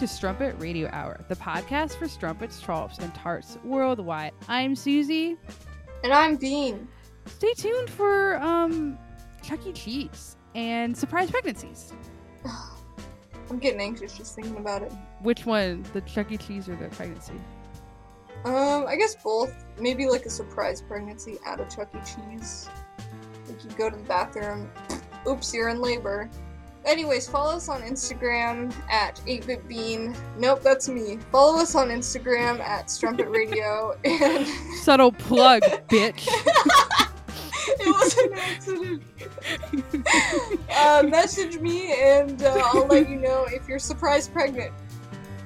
Hi, you're listening to Strumpet Radio Hour, the podcast for strumpets, trollops, and tarts worldwide. I'm Susie. And I'm Bean. Stay tuned for um Chuck E. Cheese and surprise pregnancies. I'm getting anxious just thinking about it. Which one, the Chuck E. Cheese or the pregnancy? Um, I guess both. Maybe like a surprise pregnancy at a Chuck E. Cheese. Like you go to the bathroom, oops, you're in labor. Anyways, follow us on Instagram at 8bitbean. Nope, that's me. Follow us on Instagram at Strumpet Radio and Subtle plug, bitch. it was an accident. uh, message me and uh, I'll let you know if you're surprise pregnant.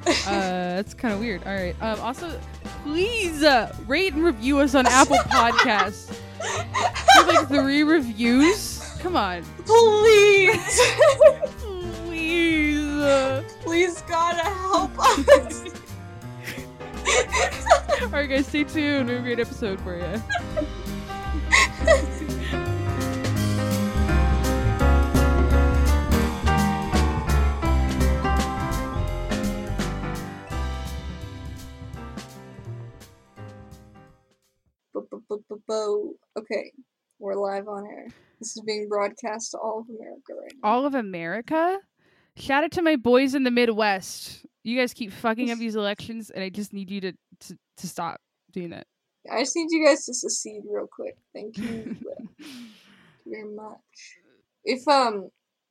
uh, that's kind of weird. All right. Um, also, please uh, rate and review us on Apple Podcasts. We like three reviews. Come on, Please! please. Please, God, help us! all right, guys, stay tuned. We have a great episode for you. Okay, we're live on air. This is being broadcast to all of America right now. All of America. Shout out to my boys in the Midwest. You guys keep fucking up these elections, and I just need you to to, to stop doing it. I just need you guys to secede real quick. Thank you. Very much. If um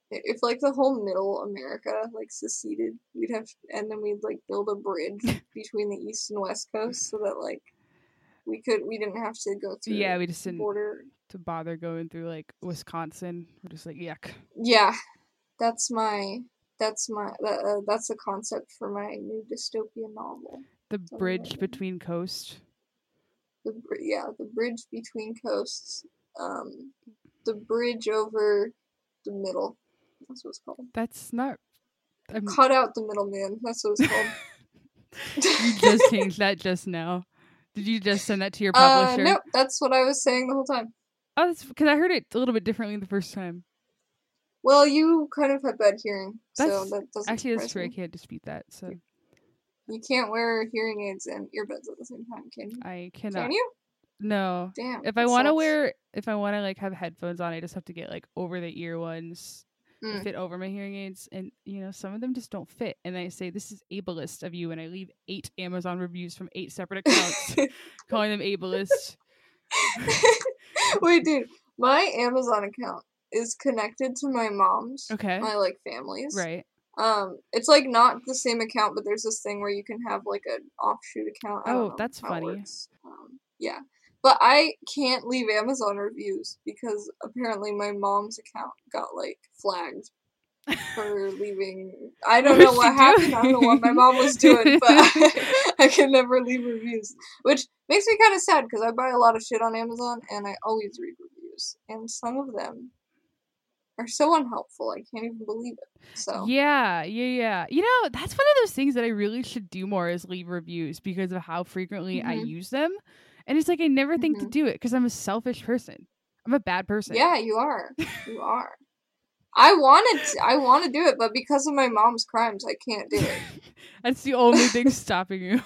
if like the whole middle America like seceded, we'd have and then we'd like build a bridge between the east and west coast so that like we could we didn't have to go through Yeah, we just the didn't border. To bother going through like Wisconsin. We're just like yuck. Yeah, that's my that's my that, uh, that's the concept for my new dystopian novel. The Oh, bridge between coast. The yeah, the bridge between coasts. Um, the bridge over the middle. That's what it's called. That's not. I'm, Cut out the middleman. That's what it's called. you just changed that just now. Did you just send that to your uh, publisher? nope, that's what I was saying the whole time. Oh, that's because I heard it a little bit differently the first time. Well, you kind of have bad hearing, so That's- that doesn't Actually, that's true. I can't dispute that. So You can't wear hearing aids and earbuds at the same time, can you? I cannot. Can you? No. Damn. If I want to wear, if I want to like have headphones on, I just have to get like over the ear ones Mm. fit over my hearing aids, and you know some of them just don't fit. And I say this is ableist of you, and I leave eight Amazon reviews from eight separate accounts calling them ableist. Wait, dude, my Amazon account is connected to my mom's, Okay. my like family's. Right. Um, it's like not the same account, but there's this thing where you can have like an offshoot account. Oh, that's funny. Um, yeah, but I can't leave Amazon reviews because apparently my mom's account got like flagged for leaving. I don't What know what happened. I don't know what my mom was doing, but I, can never leave reviews, which makes me kind of sad because I buy a lot of shit on Amazon and I always read reviews, and some of them are so unhelpful. I can't even believe it. So Yeah, yeah, yeah. You know, that's one of those things that I really should do more is leave reviews because of how frequently I Mhm. use them. And it's like I never think to Mhm. do it because I'm a selfish person. I'm a bad person. Yeah, you are. You are. I wanted to, I want to do it, but because of my mom's crimes, I can't do it. That's the only thing stopping you.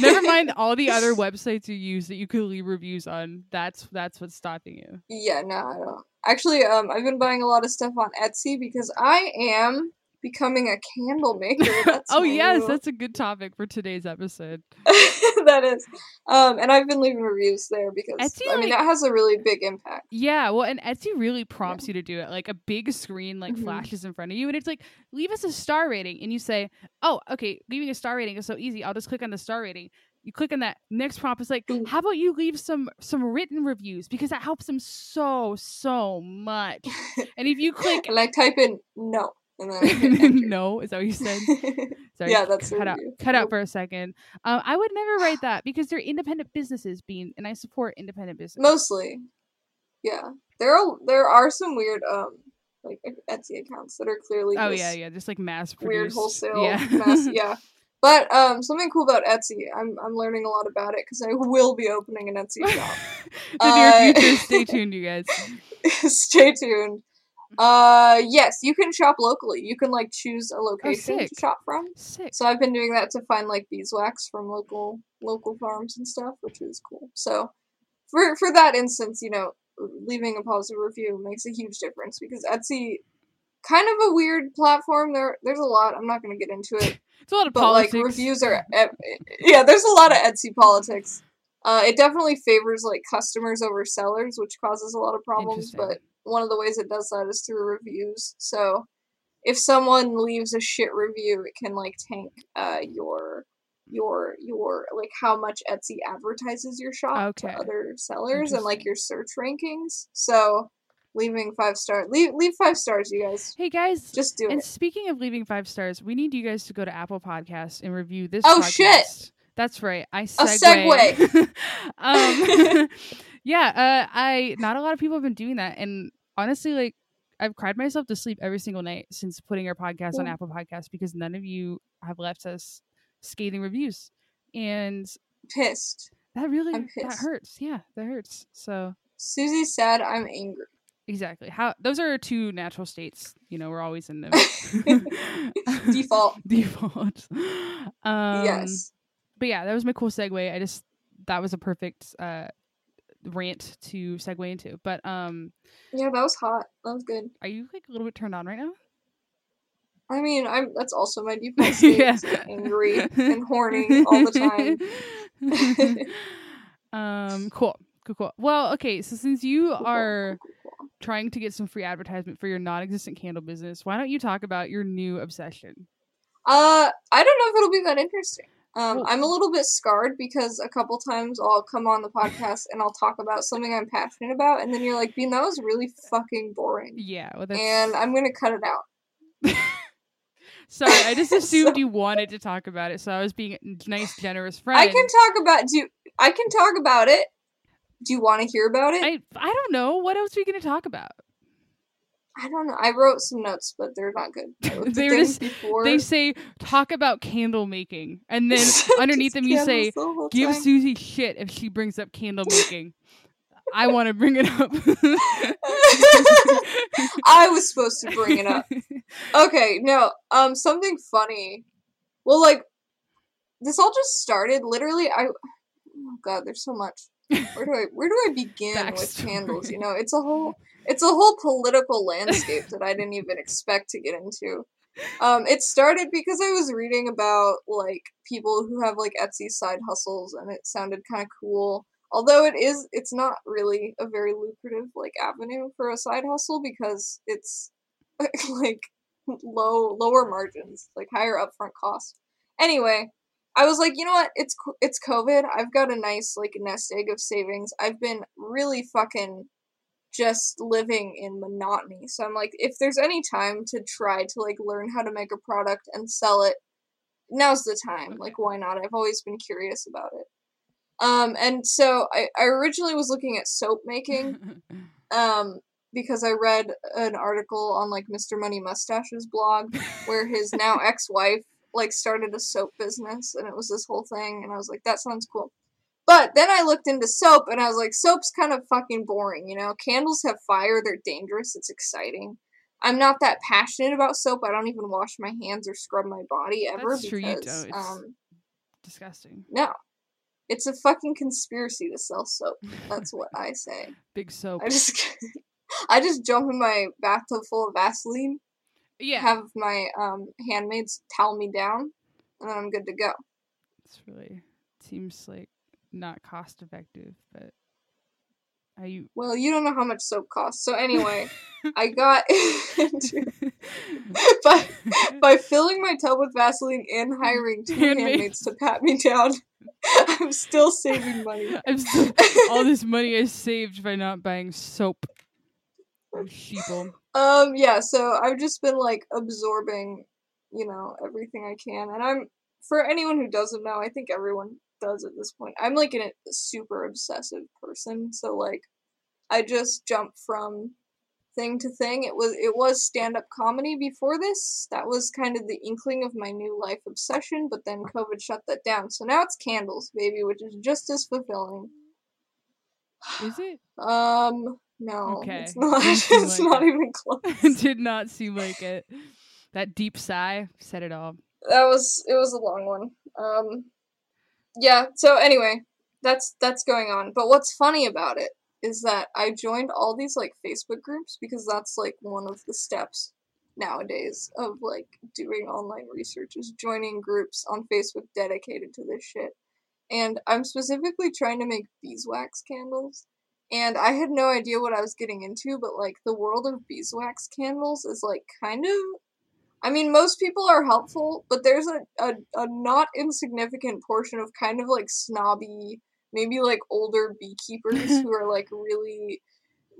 Never mind all the other websites you use that you could leave reviews on. That's that's what's stopping you. Yeah, no, I don't. Actually, um, I've been buying a lot of stuff on Etsy because I am becoming a candle maker. That's oh my yes, new- that's a good topic for today's episode. that is. Um, and I've been leaving reviews there because Etsy, I mean like- that has a really big impact. Yeah, well, and Etsy really prompts you to do it. Like a big screen like Mhm. flashes in front of you, and it's like, leave us a star rating, and you say, oh, okay, leaving a star rating is so easy. I'll just click on the star rating. You click on that. Next prompt is like, Ooh. how about you leave some some written reviews because that helps them so so much. and if you click And I type in no, and then I hit enter. no, is that what you said? Sorry, Yeah, that's cut out. Cut out for a second. Um, I would never write that because they're independent businesses, being, and I support independent business. Mostly, yeah. There are there are some weird um like Etsy accounts that are clearly Oh yeah, yeah, just like mass weird wholesale Yeah, mess. Yeah. But um, something cool about Etsy, I'm I'm learning a lot about it because I will be opening an Etsy shop. the near Uh, future. Stay tuned, you guys. Stay tuned. Uh, yes, you can shop locally. You can like choose a location to shop from. Sick. So I've been doing that to find like beeswax from local local farms and stuff, which is cool. So for for that instance, you know, leaving a positive review makes a huge difference because Etsy kind of a weird platform. There there's a lot. I'm not going to get into it, It's a lot of but politics. like reviews are yeah, there's a lot of Etsy politics. Uh, it definitely favors like customers over sellers, which causes a lot of problems. But one of the ways it does that is through reviews. So if someone leaves a shit review, it can like tank uh your your your like how much Etsy advertises your shop Okay. to other sellers and like your search rankings. So leaving five star leave leave five stars, you guys. Hey guys, Just do and it. And speaking of leaving five stars, we need you guys to go to Apple Podcasts and review this. Oh, podcast. shit! That's right. I A segue. um, yeah. Uh, I not a lot of people have been doing that, and honestly, like I've cried myself to sleep every single night since putting our podcast on Apple Podcasts because none of you have left us scathing reviews, and Pissed. that really that hurts. Yeah, that hurts. So Susie said, I'm angry. exactly how those are two natural states. You know, we're always in them. Default. default. Um, yes. But yeah, that was my cool segue. I just that was a perfect uh rant to segue into. But um, Yeah, that was hot. That was good. are you like a little bit turned on right now? I mean, I'm that's also my default state. Yeah. angry and horny all the time. um, cool, cool, cool. Well, okay. So since you Cool, are cool, cool. trying to get some free advertisement for your non-existent candle business, why don't you talk about your new obsession? Uh, I don't know if it'll be that interesting. Um, I'm a little bit scarred because a couple times I'll come on the podcast and I'll talk about something I'm passionate about, and then you're like, "Bean, that was really fucking boring," Yeah, well, and I'm gonna cut it out. sorry. I just assumed So- you wanted to talk about it, so I was being a nice, generous friend. I can talk about do I can talk about it. Do you want to hear about it? I I don't know what else are we going to talk about. I don't know. I wrote some notes, but they're not good. I looked at They things just- before. They say talk about candle making, and then underneath them you say the give time. Susie shit if she brings up candle making. I want to bring it up. I was supposed to bring it up. Okay, no. Um, something funny. Well, like this all just started. Literally, I. Oh God, there's so much. Where do I where do I begin with candles? You know, it's a whole it's a whole political landscape that I didn't even expect to get into. Um, it started because I was reading about like people who have like Etsy side hustles, and it sounded kind of cool. Although it is, it's not really a very lucrative like avenue for a side hustle because it's like low lower margins, like higher upfront costs. Anyway, I was like, you know what? It's it's COVID. I've got a nice like nest egg of savings. I've been really fucking just living in monotony. So I'm like, if there's any time to try to like learn how to make a product and sell it, now's the time. Like, why not? I've always been curious about it. Um, and so I, I originally was looking at soap making, um, because I read an article on like Mr. Money Mustache's blog where his now ex-wife like started a soap business and it was this whole thing and I was like that sounds cool. But then I looked into soap and I was like soap's kind of fucking boring, you know. Candles have fire, they're dangerous, it's exciting. I'm not that passionate about soap. I don't even wash my hands or scrub my body ever That's true, you because don't. It's- um Disgusting. no. It's a fucking conspiracy to sell soap. That's what I say. Big soap. I just I just jump in my bathtub full of Vaseline, yeah, have my um handmaids towel me down, and then I'm good to go. it's really seems like not cost effective, but are you? Well, you don't know how much soap costs. So anyway, I got into by by filling my tub with Vaseline and hiring two Handmaids. handmaids to pat me down. I'm still saving money. I'm still all this money I saved by not buying soap. Sheeple. Um, yeah, so I've just been like absorbing, you know, everything I can. And I'm, for anyone who doesn't know, I think everyone does at this point. I'm like a super obsessive person. So, like, I just jump from thing to thing. It was, it was stand up comedy before this. That was kind of the inkling of my new life obsession, but then COVID shut that down. So now it's candles, baby, which is just as fulfilling. Is it? Um, No, Okay. it's not. It's like not it. even close. Did not seem like it. That deep sigh said it all. that was it was a long one. Um, yeah. So anyway, that's that's going on. But what's funny about it is that I joined all these like Facebook groups because that's like one of the steps nowadays of like doing online research is joining groups on Facebook dedicated to this shit. And I'm specifically trying to make beeswax candles. And I had no idea what I was getting into, but like the world of beeswax candles is like kind of I mean, most people are helpful, but there's a, a, a not insignificant portion of kind of like snobby, maybe like older beekeepers who are like really,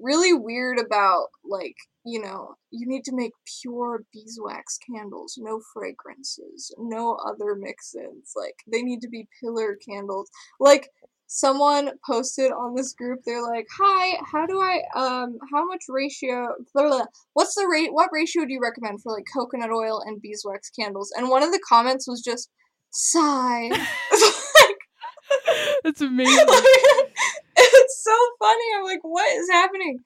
really weird about like, you know, you need to make pure beeswax candles, no fragrances, no other mix ins. Like, they need to be pillar candles. Like, someone posted on this group they're like hi how do i um how much ratio blah, blah, blah. what's the rate what ratio do you recommend for like coconut oil and beeswax candles and one of the comments was just sigh That's amazing. it's so funny i'm like what is happening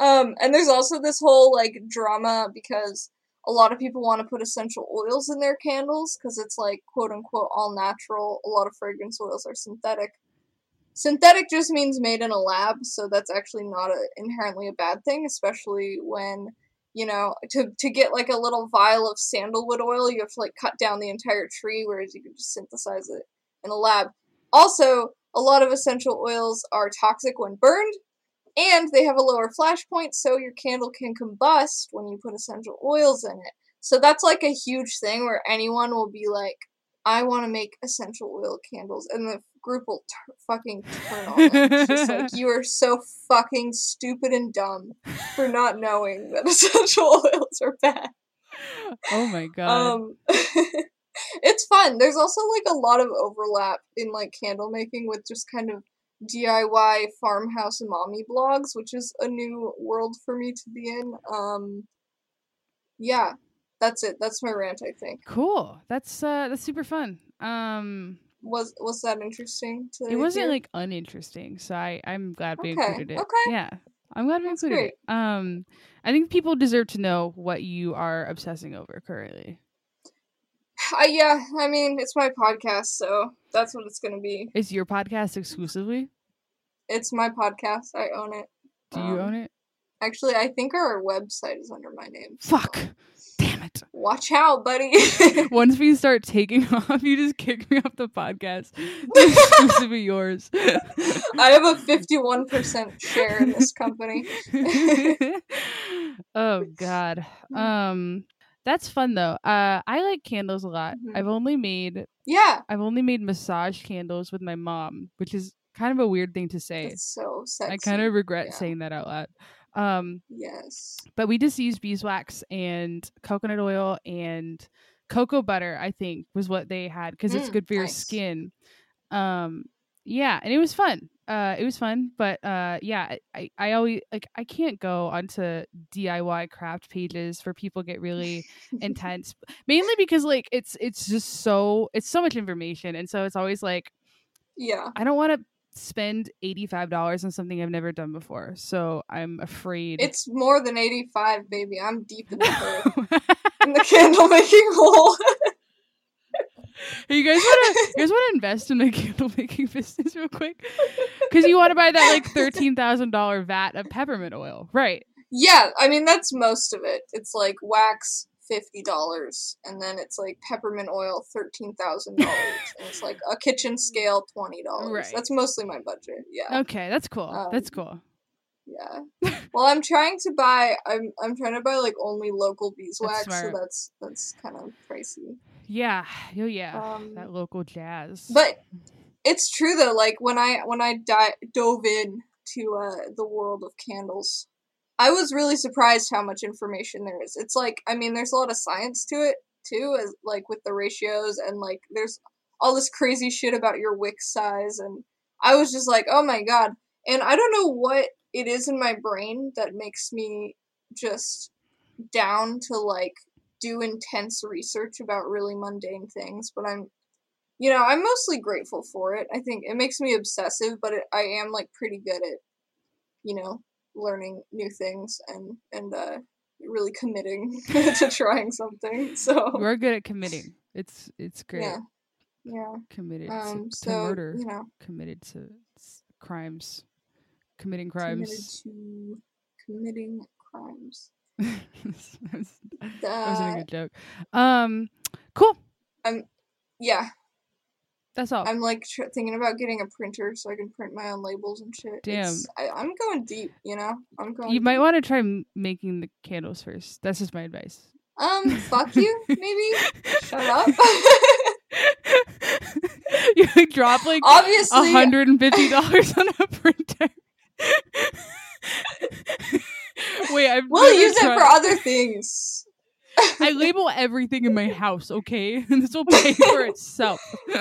um and there's also this whole like drama because a lot of people want to put essential oils in their candles because it's like quote unquote all natural a lot of fragrance oils are synthetic synthetic just means made in a lab so that's actually not a, inherently a bad thing especially when you know to to get like a little vial of sandalwood oil you have to like cut down the entire tree whereas you can just synthesize it in a lab. Also a lot of essential oils are toxic when burned and they have a lower flash point so your candle can combust when you put essential oils in it. So that's like a huge thing where anyone will be like i want to make essential oil candles and the group will t- fucking turn on them. Just like you are so fucking stupid and dumb for not knowing that essential oils are bad. oh my god. Um, it's fun. There's also like a lot of overlap in like candle making with just kind of DIY farmhouse mommy blogs, which is a new world for me to be in. Um, yeah, that's it. That's my rant. I think cool. That's uh that's super fun. Um was was that interesting? To it wasn't hear? like uninteresting, so I I'm glad we Okay, included it. okay. Yeah. I'm glad we That's included it. Um I think people deserve to know what you are obsessing over currently. Uh, yeah, I mean it's my podcast, so that's what it's gonna be. Is your podcast exclusively? It's my podcast. I own it. Do you Um, own it? Actually, I think our website is under my name. Fuck. It. Watch out, buddy. Once we start taking off, you just kick me off the podcast. It's exclusively yours. I have a fifty-one percent share in this company. oh god. Um that's fun though. Uh I like candles a lot. Mhm. I've only made Yeah, I've only made massage candles with my mom, which is kind of a weird thing to say. it's so sexy. I kind of regret yeah. saying that out loud. Um Yes. but we just used beeswax and coconut oil and cocoa butter i think was what they had because it's Mm, good for your nice. skin um yeah and it was fun uh it was fun but uh yeah I- i i always like i can't go onto diy craft pages for people get really intense mainly because like it's it's just so it's so much information and so it's always like Yeah. i don't want to spend $85 on something i've never done before so i'm afraid It's more than eighty-five, baby. I'm deep in the in the candle making hole. You guys want to you guys want to invest in a candle making business real quick? Because you want to buy that like thirteen thousand dollar vat of peppermint oil, right? yeah, I mean that's most of it. It's like wax fifty dollars, and then it's like peppermint oil thirteen thousand dollars, and it's like a kitchen scale twenty dollars. Right. That's mostly my budget. Yeah, Okay, that's cool. that's Um, cool. yeah. Well, I'm trying to buy. I'm I'm trying to buy like only local beeswax, so that's that's kind of pricey. Yeah, oh yeah, Um, that local jazz. But it's true though. Like when I when I di- dove in to uh, the world of candles, I was really surprised how much information there is. It's like I mean, there's a lot of science to it too, as like with the ratios and like there's all this crazy shit about your wick size, and I was just like, oh my god. And I don't know what it is in my brain that makes me just down to like do intense research about really mundane things, but I'm you know, I'm mostly grateful for it. I think it makes me obsessive, but it, I am like pretty good at, you know, learning new things and and uh, really committing to trying something. So we're good at committing. It's it's great. yeah, yeah. Committed Um, to, to murder. you know, Committed to crimes. Committing committed crimes. to committing crimes. that was that Uh, a good joke. Um, cool. Um, yeah, That's all. I'm like tr- thinking about getting a printer so I can print my own labels and shit. Damn. It's- I, I'm going deep, you know. I'm going. you might deep. want to try m- making the candles first. That's just my advice. Um, fuck you, maybe. Shut up. you like drop like Obviously, hundred and fifty dollars on a printer. Wait, I've we'll use it for other things. I label everything in my house, okay? And this will pay for itself.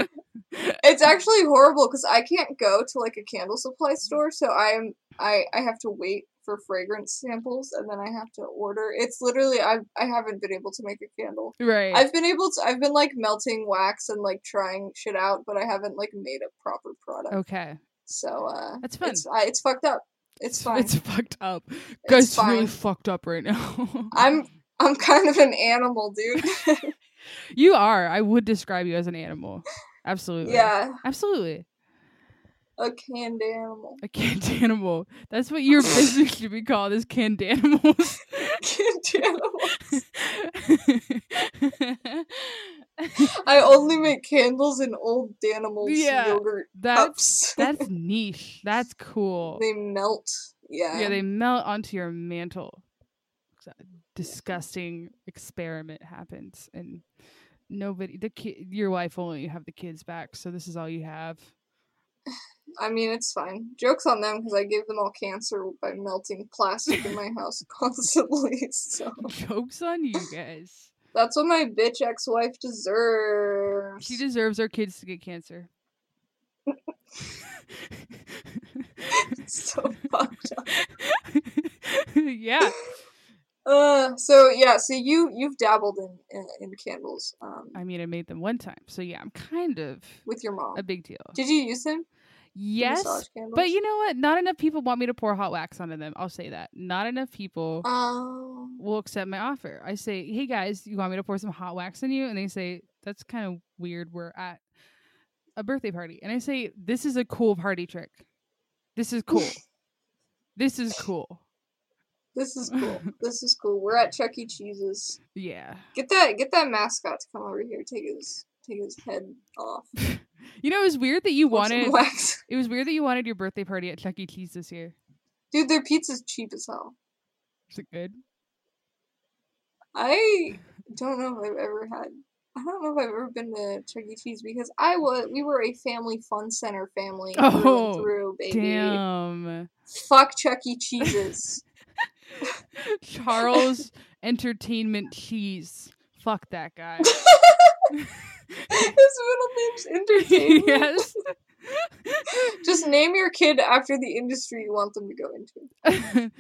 It's actually horrible because I can't go to like a candle supply store, so I am I I have to wait for fragrance samples and then I have to order. It's literally I I haven't been able to make a candle. right. I've been able to I've been like melting wax and like trying shit out, but I haven't like made a proper product. okay. So uh That's fun. It's I, it's fucked up. It's fine. It's fucked up. Guys, it's really fucked up right now. I'm I'm kind of an animal, dude. you are. I would describe you as an animal. Absolutely. yeah, Absolutely. a canned animal. A canned animal. That's what your business should be called is canned animals. Canned animal. I only make candles in old animals Yeah, yogurt that's cups. that's niche. That's cool. they melt. Yeah. yeah, they melt onto your mantle. Disgusting experiment happens, and nobody, the kid, your wife will only have the kids back, so this is all you have. I mean, it's fine. Jokes on them because I gave them all cancer by melting plastic in my house constantly. So Jokes on you guys. that's what my bitch ex-wife deserves. She deserves our kids to get cancer. It's so fucked up. yeah. Uh, so yeah, so you you've dabbled in in, in candles um I mean, I made them one time, so yeah, I'm kind of with your mom. a big deal. Did you use them? Yes, but you know what? Not enough people want me to pour hot wax onto them. I'll say that. Not enough people Oh. will accept my offer. I say, "Hey guys, you want me to pour some hot wax on you?" And they say, "That's kind of weird. We're at a birthday party." And I say, "This is a cool party trick. This is cool. this is cool." This is cool. this is cool. We're at Chuck E. Cheese's. Yeah. Get that get that mascot to come over here. Take his take his head off. You know, it was weird that you wanted. wax. It was weird that you wanted your birthday party at Chuck E. Cheese this year. Dude, their pizza's cheap as hell. Is it good? I don't know if I've ever had. I don't know if I've ever been to Chuck E. Cheese because I was. We were a family fun center family through Oh, and through, baby. Damn. Fuck Chuck E. Cheese's. Charles Entertainment Cheese. Fuck that guy. His middle name's Entertainment. yes. Just name your kid after the industry you want them to go into.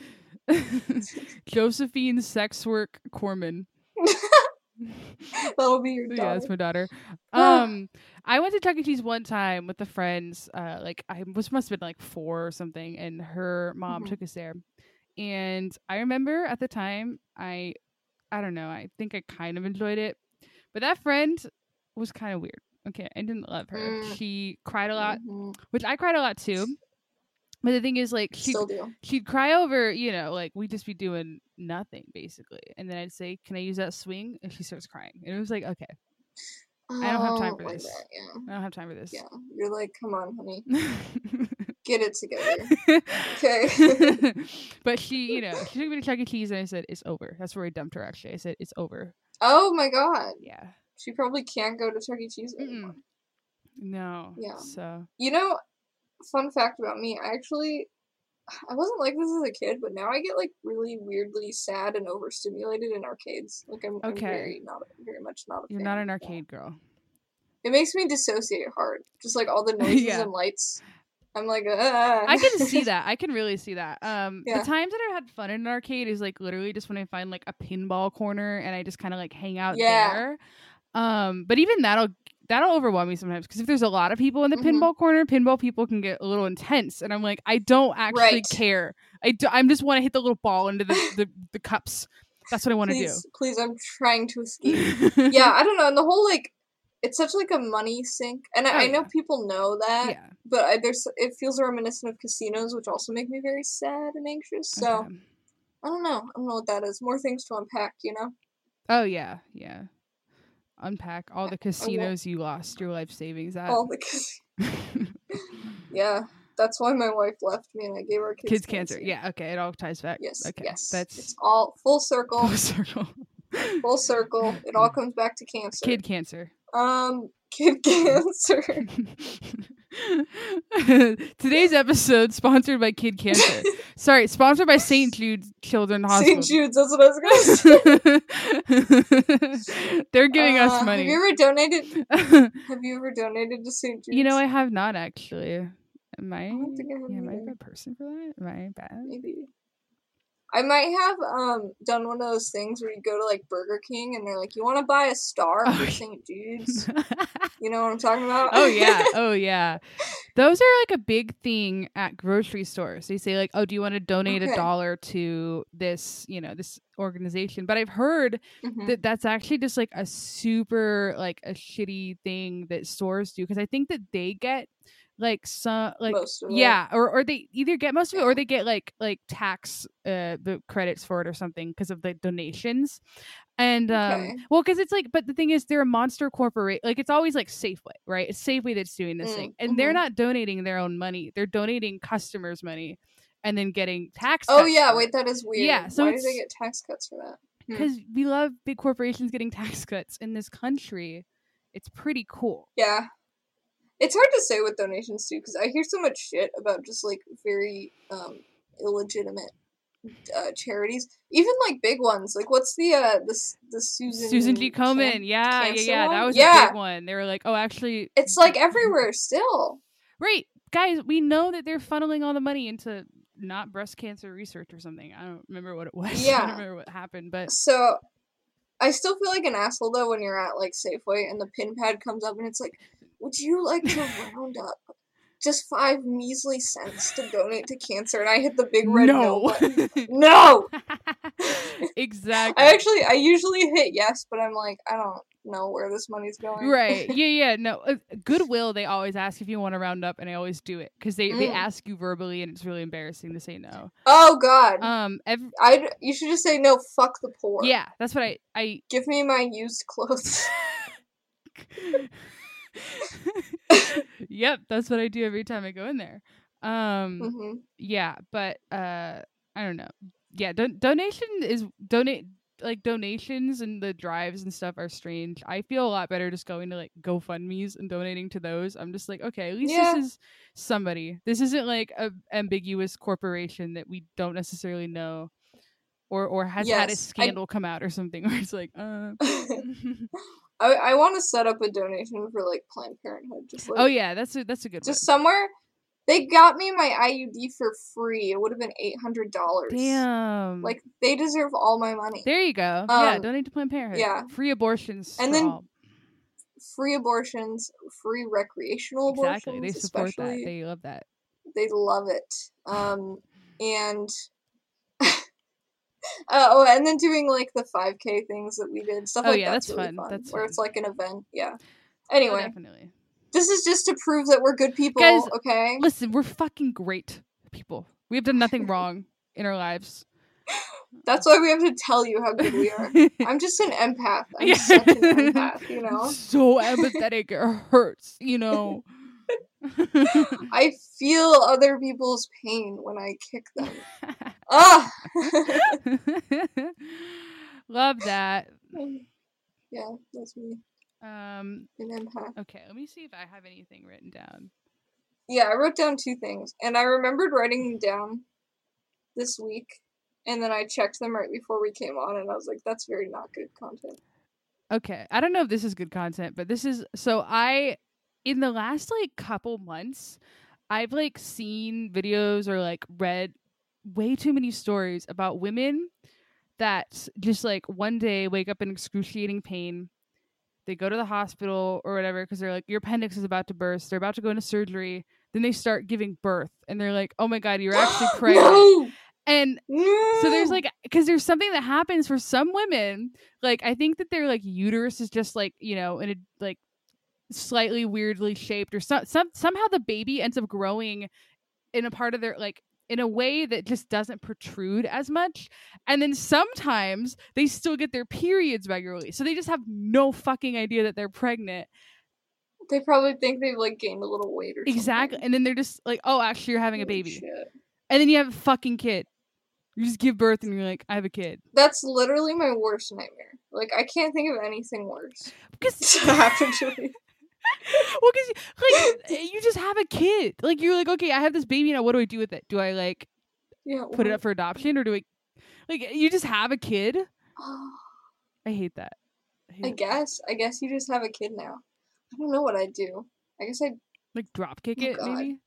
Josephine Sex Work Corman. That'll be your daughter. Yeah, that's my daughter. Um, I went to Chuck E. Cheese one time with the friends. Uh, like I was must have been like four or something, and her mom Mhm. took us there. And I remember at the time, I, I don't know, I think I kind of enjoyed it, but that friend was kind of weird. Okay, I didn't love her. Mm. She cried a lot, Mhm. which I cried a lot too. But the thing is, like, she she'd cry over, you know, like we'd just be doing nothing basically. And then I'd say, Can I use that swing? And she starts crying. And it was like, Okay, I don't have time Oh, for this. that, yeah. I don't have time for this. Yeah. You're like, come on, honey. Get it together. Okay. but she, you know, she took me to Chuck E. Cheese and I said, It's over. That's where I dumped her actually. I said, It's over. oh my god. Yeah. She probably can't go to Chuck E. Cheese anymore. Mm-mm. No. Yeah. So You know, fun fact about me, I actually I wasn't like this as a kid, but now I get like really weirdly sad and overstimulated in arcades. Like I'm, I'm very not very much not a you're fan not an arcade girl. It makes me dissociate hard. Just like all the noises Yeah. and lights. I'm like, ah. I can see that. I can really see that. Um, Yeah. the times that I've had fun in an arcade is like literally just when I find like a pinball corner and I just kind of like hang out Yeah. there. Um, but even that'll that'll overwhelm me sometimes because if there's a lot of people in the Mhm. pinball corner, pinball people can get a little intense, and I'm like, I don't actually Right. care. I do, I'm just want to hit the little ball into the the, the cups. That's what I want to do. please, please, I'm trying to escape. yeah, I don't know. And the whole like, it's such like a money sink, and I, Oh, I know yeah. people know that, yeah. but I, there's it feels reminiscent of casinos, which also make me very sad and anxious. So Okay. I don't know. I don't know what that is. More things to unpack, you know. Oh yeah, yeah. Unpack all the casinos you lost your life savings at. All the cas- yeah, that's why my wife left me, and I gave her kids, Kids cancer. Yeah. Okay. It all ties back. Yes. Okay. Yes. That's it's all full circle. full circle. full circle. It all comes back to cancer. Kid cancer. Um, kid cancer. Today's episode sponsored by Kid Cancer. Sorry, sponsored by St. Jude's Children's Hospital. St. Jude's. That's what I was gonna say. They're giving Uh, us money. Have you ever donated? Have you ever donated to St. Jude's? you know, I have not actually. Am I? I don't think I have Yeah, am I a bad person for that? Am I bad? maybe. I might have um done one of those things where you go to like Burger King and they're like, "You want to buy a star Oh, for. St. Jude's?" You know what I'm talking about? oh yeah, oh yeah. Those are like a big thing at grocery stores. They say like, "Oh, do you want to donate a dollar to this, you know, this organization?" But I've heard Mhm. that that's actually just like a super like a shitty thing that stores do because I think that they get like some like of it. yeah or or they either get most of it or they get like like tax uh the credits for it or something because of the donations and um Okay. well because it's like but the thing is they're a monster corporate like it's always like safeway right it's safeway that's doing this Mm, thing and they're mhm. not donating their own money they're donating customers money and then getting tax Oh yeah, wait, that is weird. Yeah, so why do they get tax cuts for that? Hmm. because we love big corporations getting tax cuts in this country. It's pretty cool. Yeah. It's hard to say with donations too, because I hear so much shit about just like very um illegitimate uh, charities, even like big ones. Like what's the uh the S- the Susan Susan G. Cam- Komen, yeah, yeah, yeah, that one? was a Yeah. big one. They were like, "Oh, actually, It's like everywhere still. right, guys, we know that they're funneling all the money into not breast cancer research or something. I don't remember what it was. Yeah, I Yeah. don't remember what happened, but So I still feel like an asshole though when you're at like Safeway and the pin pad comes up and it's like, would you like to round up just five measly cents to donate to cancer? And I hit the big red no, no, button. No. exactly. I actually, I usually hit yes, but I'm like, I don't know where this money's going. Right. Yeah, yeah. No. Uh, Goodwill, they always ask if you want to round up, and I always do it because they, they Mm. ask you verbally, and it's really embarrassing to say no. Oh God. Um. Ev- I you should just say no. Fuck the poor. yeah, that's what I I Give me my used clothes. yep, that's what I do every time I go in there. Um, hmm yeah, but uh, I don't know. Yeah, don- donation is donate like donations and the drives and stuff are strange. I feel a lot better just going to like GoFundmes and donating to those. I'm just like, okay, at least Yeah. this is somebody. This isn't like a ambiguous corporation that we don't necessarily know. Or, or has had a Yes, I- scandal come out or something where it's like, uh, I I want to set up a donation for like Planned Parenthood. Just like, oh yeah, that's a that's a good just somewhere. They got me my IUD for free. It would have been eight hundred dollars. one. Damn. Like they deserve all my money. There you go. yeah, Um, donate to Planned Parenthood. yeah. Free abortions. And then all. Free abortions, free recreational exactly. abortions. Exactly. They support that. They love that. they love it. Um, and uh, oh, and then doing like the 5K things that we did, stuff Oh, like yeah, that's, that's really fun. That's where fun. it's like an event. Yeah. Oh, Anyway, definitely. this is just to prove that we're good people. Guys, okay. Listen, we're fucking great people. We have done nothing wrong in our lives. That's why we have to tell you how good we are. I'm just an empath. I'm Yeah. such an empath. You know. So empathetic, it hurts, you know. I feel other people's pain when I kick them. Ah. Love that. yeah, that's me. Um, An empath. okay, let me see if I have anything written down. Yeah, I wrote down two things, and I remembered writing them down this week, and then I checked them right before we came on, and I was like, "That's very not good content." Okay, I don't know if this is good content, but this is so I in the last like couple months, I've like seen videos or like read way too many stories about women that just like one day wake up in excruciating pain they go to the hospital or whatever because they're like your appendix is about to burst. They're about to go into surgery. Then they start giving birth, and they're like, "Oh my god, you're actually pregnant." no! And No! so there's like because there's something that happens for some women. Like I think that their like uterus is just like you know in a like slightly weirdly shaped or some some somehow the baby ends up growing in a part of their like in a way that just doesn't protrude as much and then sometimes they still get their periods regularly so they just have no fucking idea that they're pregnant they probably think they've like gained a little weight or exactly something. and then they're just like oh actually you're having a baby shit. and then you have a fucking kid you just give birth and you're like i have a kid That's literally my worst nightmare. Like I can't think of anything worse because to happen to me. well, because like you just have a kid. Like you're like, okay, I have this baby now. What do I do with it? Do I like Yeah. put it up for adoption, or do I like you just have a kid? I hate that. hate I guess. I guess you just have a kid now. I don't know what I'd do. I guess I'd like drop kick Oh, it, God. maybe.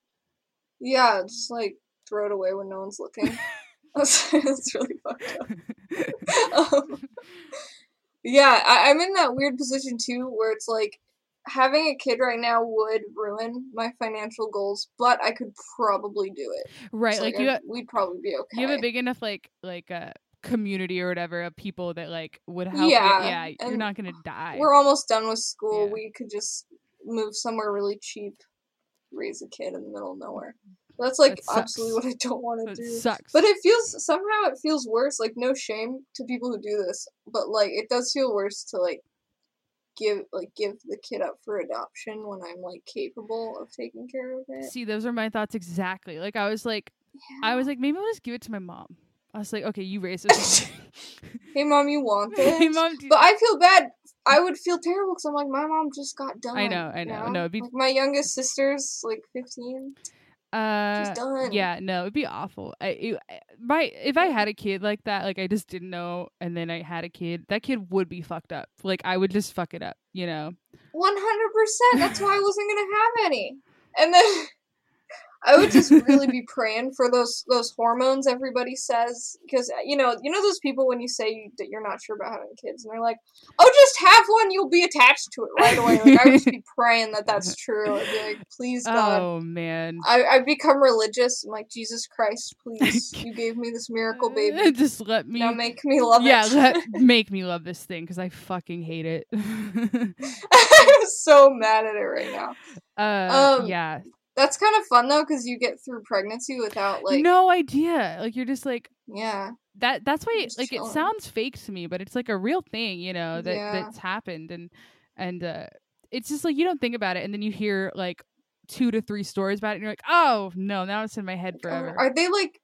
yeah, just like throw it away when no one's looking. that's, that's really fucked up. Um, yeah, I, I'm in that weird position too, where it's like having a kid right now would ruin my financial goals, but I could probably do it. right, So, like you, I'd- we'd probably be okay. you have a big enough like like a community or whatever of people that like would help. Yeah, you. yeah, you're not gonna die. We're almost done with school. Yeah. We could just move somewhere really cheap, raise a kid in the middle of nowhere. That's like That absolutely what I don't want to do. sucks. But it feels somehow it feels worse. Like no shame to people who do this, but like it does feel worse to like give like give the kid up for adoption when I'm like capable of taking care of it. See, those are my thoughts exactly. Like I was like, I was like, maybe I'll just give it to my mom. I was like, okay, you raise this. Hey mom, you want this? hey, mom. Do- But I feel bad. I would feel terrible because I'm like, my mom just got done. I know, I you know. No, be- like my youngest sister's like 15. Uh, She's done. yeah, no, it'd be awful. I, it, my if I had a kid like that, like I just didn't know, and then I had a kid, that kid would be fucked up. Like I would just fuck it up, you know. One hundred percent. That's why I wasn't gonna have any. And then I would just really be praying for those those hormones everybody says because you know you know those people when you say you, that you're not sure about having kids and they're like, oh, just have one, you'll be attached to it right away. Like I would just be praying that that's true. I'd be like, please God. Oh man. I, I've become religious. I'm like, Jesus Christ, please, you gave me this miracle baby. just let me. Now make me love yeah, it. let, make me love this thing because I fucking hate it. I'm so mad at it right now. uh, Um, yeah, That's kind of fun though, because you get through pregnancy without like, no idea. Like you're just like yeah, that. That's why, like, it sounds fake to me, but it's like a real thing, you know, that Yeah. that's happened, and and uh, it's just like you don't think about it, and then you hear like two to three stories about it, and you're like, oh no, now it's in my head Are, forever. are they like,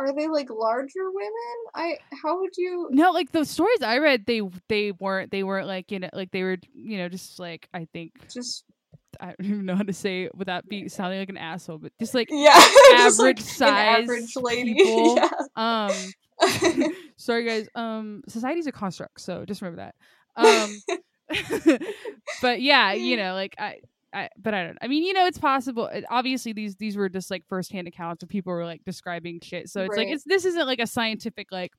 are they like larger women? I how would you? no, like the stories I read, they they weren't they weren't like you know like they were you know just like I think Just I don't even know how to say it without be sounding like an asshole, but just like yeah, like, average an size average lady. people. yeah. um sorry guys um society's a construct so just remember that um but yeah you know like i I, but I don't. I mean, you know, it's possible. Obviously, these these were just like firsthand accounts of people were like describing shit. So it's like it's this isn't like a scientific like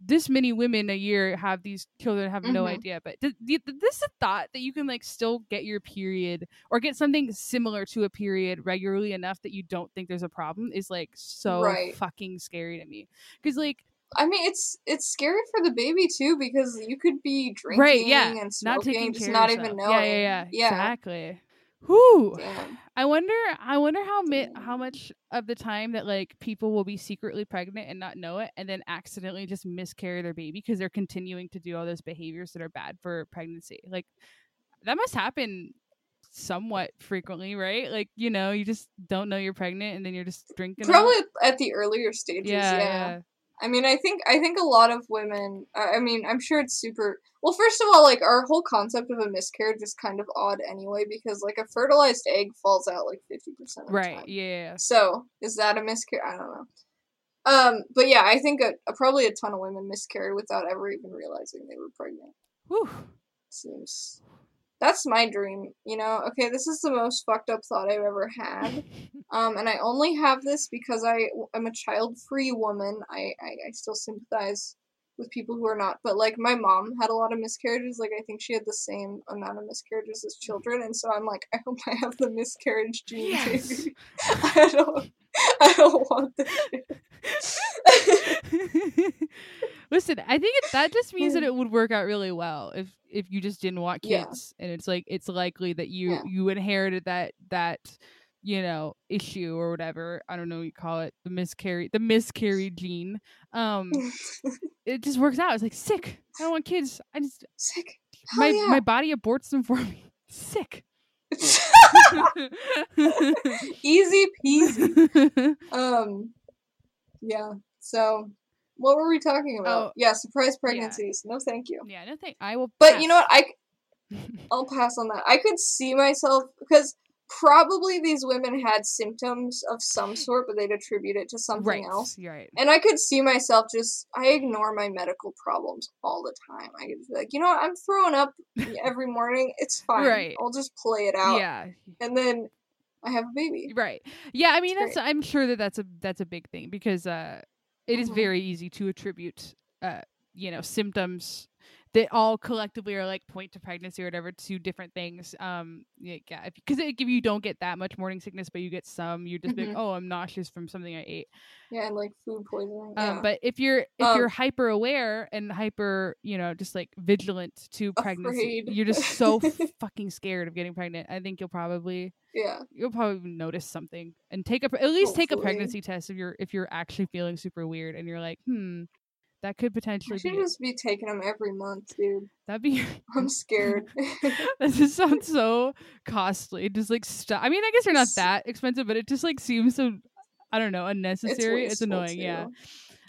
this many women a year have these children have no Mhm. idea. But th- th- this is a thought that you can like still get your period or get something similar to a period regularly enough that you don't think there's a problem is like so Right. fucking scary to me. Because like I mean, it's it's scary for the baby too because you could be drinking Right, yeah. and smoking, taking just not even knowing. Yeah, yeah, yeah, yeah. Exactly. Damn. I wonder. I wonder how mi- how much of the time that like people will be secretly pregnant and not know it, and then accidentally just miscarry their baby because they're continuing to do all those behaviors that are bad for pregnancy. Like that must happen somewhat frequently, right? Like you know, you just don't know you're pregnant, and then you're just drinking. Probably at the earlier stages. Yeah, yeah. I mean, I think I think a lot of women. I mean, I'm sure it's super. Well, first of all, like our whole concept of a miscarriage is kind of odd anyway, because like a fertilized egg falls out like fifty percent of the Right. time. Yeah. So is that a miscarriage? I don't know. Um, but yeah, I think a, a, probably a ton of women miscarry without ever even realizing they were pregnant. Whew. Seems that's my dream. You know, okay, this is the most fucked up thought I've ever had. Um, and I only have this because I am a child free woman. I, I, I still sympathize with people who are not. But like my mom had a lot of miscarriages. Like I think she had the same amount of miscarriages as mm. children, and so I'm like, I hope I have the miscarriage gene. Yes. Baby. I don't. I don't want this. Listen, I think it, that just means that it would work out really well if if you just didn't want Yeah. kids, and it's like it's likely that you Yeah. you inherited that that you know issue or whatever I don't know what you call it the miscarry the miscarry gene. Um, it just works out. It's like sick. I don't want kids. I just Sick. my yeah. my body aborts them for me. Sick. Easy peasy. Um, yeah. So, what were we talking about? Oh, yeah, surprise pregnancies. No, thank you. yeah, no thank. I will. But you know what? I I'll pass on that. I could see myself because probably these women had symptoms of some sort, but they'd attribute it to something right. else. Right. And I could see myself just I ignore my medical problems all the time. I could be like, you know what? I'm throwing up every morning. It's fine. Right. I'll just play it out. Yeah. And then I have a baby. Right. Yeah, I mean It's that's I'm sure that that's a that's a big thing because uh it is Mhm. very easy to attribute uh you know symptoms that all collectively are like point to pregnancy or whatever to different things um yeah because if, you don't get that much morning sickness but you get some you're just be like oh i'm nauseous from something i ate Yeah, and like food poisoning. um but if you're if Um, you're hyper aware and hyper you know just like vigilant to pregnancy Afraid. you're just so fucking scared of getting pregnant i think you'll probably yeah. you'll probably notice something and take a at least take a pregnancy test if you're if you're actually feeling super weird and you're like hmm that could I potentially should be just be taking them every month, dude. that'd be I'm scared. that just sounds so costly just like stop i mean i guess they're not that expensive but it just like seems so i don't know unnecessary it's, wasteful, annoying yeah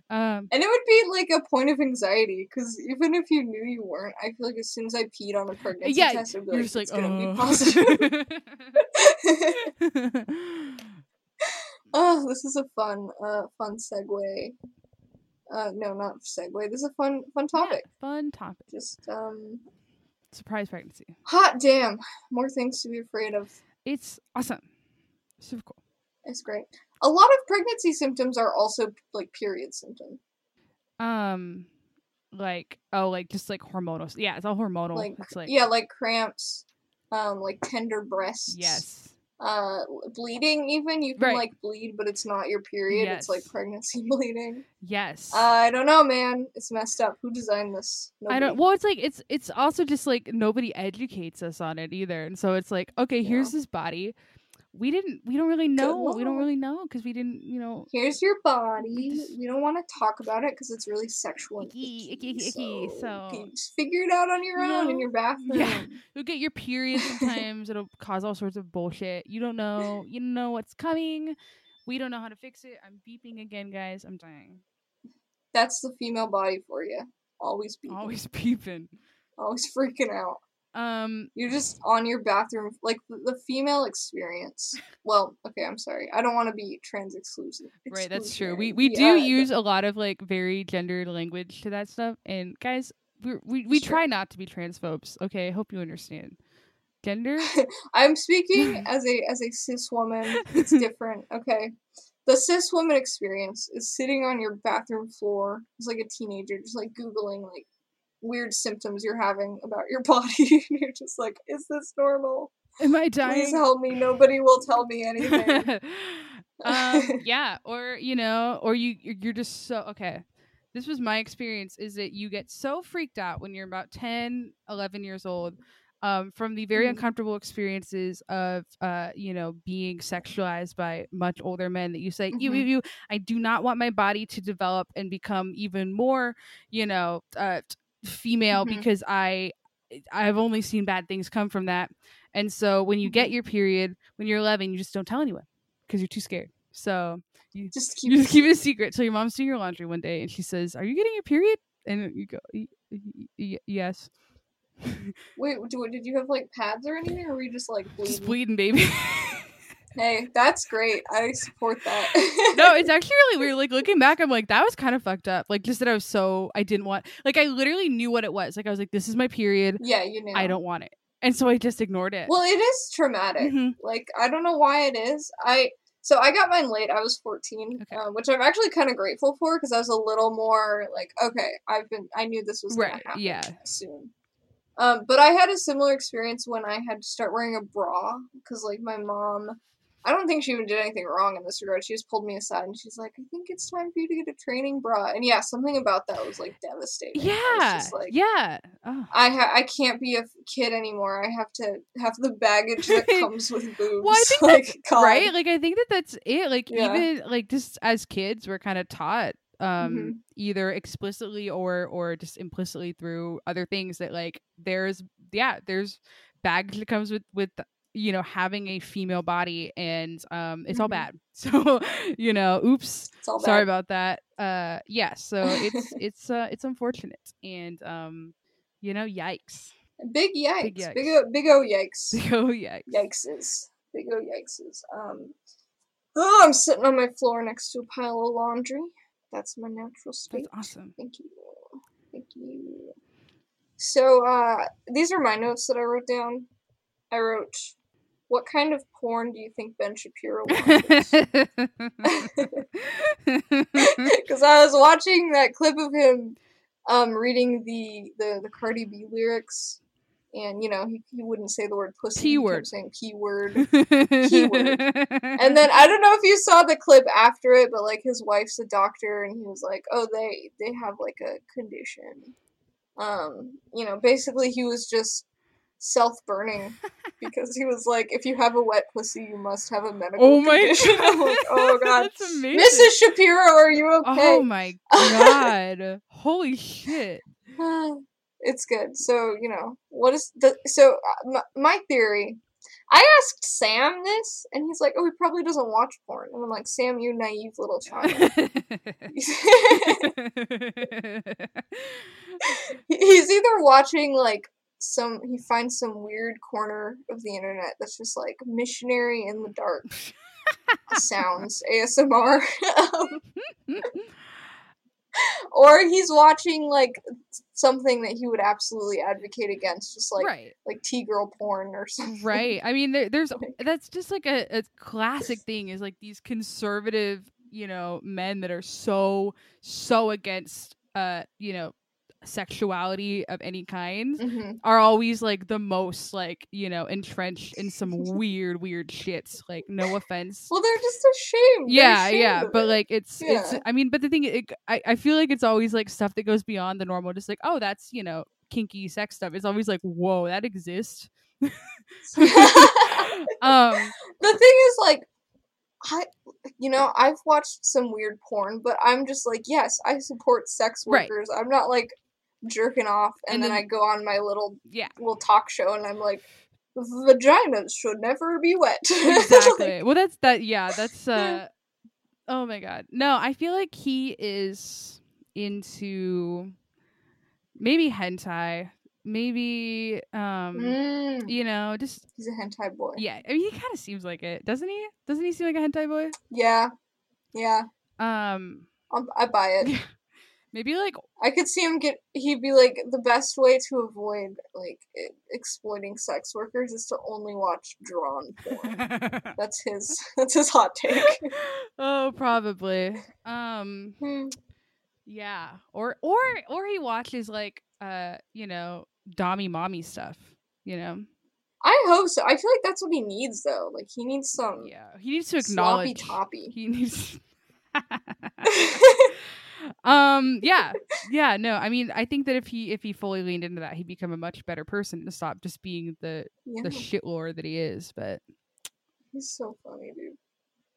um And it would be like a point of anxiety because even if you knew you weren't, I feel like as soon as I peed on a pregnancy yeah test, I'd be you're like, just like it's gonna oh be positive. oh, this is a fun, uh, fun segue. Uh, no, not segue. This is a fun, fun Yeah, topic. fun topic Just um, surprise pregnancy hot damn, more things to be afraid of. it's awesome super cool It's great. A lot of pregnancy symptoms are also like period symptoms. um like oh like just like hormonal yeah it's all hormonal Like, it's like yeah, like cramps, um, like tender breasts. yes uh bleeding even you can Right. like bleed but it's not your period it's like pregnancy bleeding yes uh, i don't know man it's messed up who designed this I don't. Well, it's like it's it's also just like nobody educates us on it either, and so it's like okay, here's Yeah. this body. We didn't. We don't really know. We don't really know because we didn't. You know. here's your body just- we don't want to talk about it because it's really sexual Icky, icky, icky, icky, so, so- you just figure it out on your You own in your bathroom Yeah. You'll get your period sometimes. It'll cause all sorts of bullshit. You don't know. You don't know what's coming. We don't know how to fix it. I'm beeping again, guys. I'm dying. that's the female body for you always beeping, Always beeping. always freaking out Um. you're just on your bathroom like the, female experience well okay i'm sorry i don't want to be trans exclusive Right, that's true. We we do Yeah, use a lot of like very gendered language to that stuff, and guys, we we we Sure. try not to be transphobes. Okay, I hope you understand. Gender, I'm speaking as a as a cis woman. It's different, okay? The cis woman experience is sitting on your bathroom floor it's like a teenager, just like googling like weird symptoms you're having about your body. and you're just like, is this normal? am I dying? Please help me. Nobody will tell me anything. um, yeah, or you know, or you you're just so okay. This was my experience is that you get so freaked out when you're about 10, 11 years old um, from the very Mhm. uncomfortable experiences of uh, you know being sexualized by much older men that you say you you Mhm. you I do not want my body to develop and become even more you know uh, female Mhm. because I I've only seen bad things come from that and so when you get Mhm. your period when you're 11 you just don't tell anyone because you're too scared so you Just keep you just keep it a secret till your mom's doing your laundry one day and she says are you getting your period and you go "Y- y- y- yes Wait, do, did you have like pads or anything, or were you just like bleeding? just bleeding baby Hey, that's great. I support that. no, it's actually really weird. Like looking back, I'm like, that was kind of fucked up. Like just that I was so I didn't want like I literally knew what it was. Like I was like, this is my period. yeah, you know. I don't want it. And so I just ignored it. Well, it is traumatic. Mhm. Like I don't know why it is. I So I got mine late. I was 14, Okay. uh, which I'm actually kind of grateful for because I was a little more like, okay, I've been, I knew this was gonna Right, happen yeah. soon. Um, but I had a similar experience when I had to start wearing a bra because, like, my mom, I don't think she even did anything wrong in this regard. She just pulled me aside and she's like, "I think it's time for you to get a training bra." And yeah, something about that was like devastating. Yeah. like, yeah. Oh. I ha- I can't be a kid anymore. I have to have the baggage that comes with boobs. Well, I think like, that's right. Like I think that that's it. Like Yeah. even like just as kids, we're kind of taught um Mhm. either explicitly or or just implicitly through other things that like there's yeah there's baggage that comes with with you know having a female body and um it's all Mhm. bad so you know oops sorry about that uh yeah so it's it's uh it's unfortunate and um you know yikes Big yikes. Big Big yikes. o- big o yikes. Big oh yikes Yikeses. Big o yikeses. Um Oh, I'm sitting on my floor next to a pile of laundry. That's my natural state. that's awesome Thank you. Thank you. So, uh, these are my notes that I wrote down. I wrote, What kind of porn do you think Ben Shapiro watches? Because I was watching that clip of him um, reading the, the, the Cardi B lyrics, and, you know, he, he wouldn't say the word pussy. P word. saying P word. And then I don't know if you saw the clip after it, but like his wife's a doctor, and he was like, "Oh, they they have like a condition." Um, you know, basically he was just self burning because he was like, "If you have a wet pussy, you must have a medical Oh my condition." god! Like, "Oh god, that's amazing. Mrs. Shapiro, are you okay?" Oh my god! Holy shit! it's good. So you know what is the so uh, my, my theory. I asked Sam this, and he's like, "Oh, he probably doesn't watch porn." And I'm like, "Sam, you naive little child." he's either watching like some he finds some weird corner of the internet that's just like missionary in the dark sounds ASMR Um, or he's watching like something that he would absolutely advocate against just like right, like T-girl porn or something. Right. I mean, there, there's that's just like a, a classic thing is like these conservative, you know, men that are so so against, uh, you know, sexuality of any kind. hmm Are always like the most like you know entrenched in some weird weird shits. Like no offense, well they're just ashamed yeah ashamed yeah but it. like it's it's i mean but the thing it, I, I feel like it's always like stuff that goes beyond the normal just like oh that's you know kinky sex stuff it's always like whoa that exists um the thing is like i you know i've watched some weird porn but i'm just like yes i support sex Right. workers i'm not like jerking off and, And then, then- i go on my little yeah. little talk show and i'm like vaginas should never be wet. Exactly. Well that's that yeah that's uh oh my god. No i feel like he is into maybe hentai maybe um Mm, you know just he's a hentai boy. Yeah i mean he kind of seems like it doesn't he? Doesn't he seem like a hentai boy? Yeah. Yeah. Um I'm, i buy it maybe like i could see him get he'd be like the best way to avoid like exploiting sex workers is to only watch drawn porn that's his that's his hot take oh, probably. Um, Hmm. yeah, or or or he watches like uh, you know, dommy mommy stuff. You know, I hope so. I feel like that's what he needs, though. Like he needs some yeah, he needs to acknowledge. sloppy toppy. He needs. Um. Yeah. Yeah. No. I mean, I think that if he if he fully leaned into that, he'd become a much better person to stop just being the yeah, the shit lord that he is. But he's so funny, dude.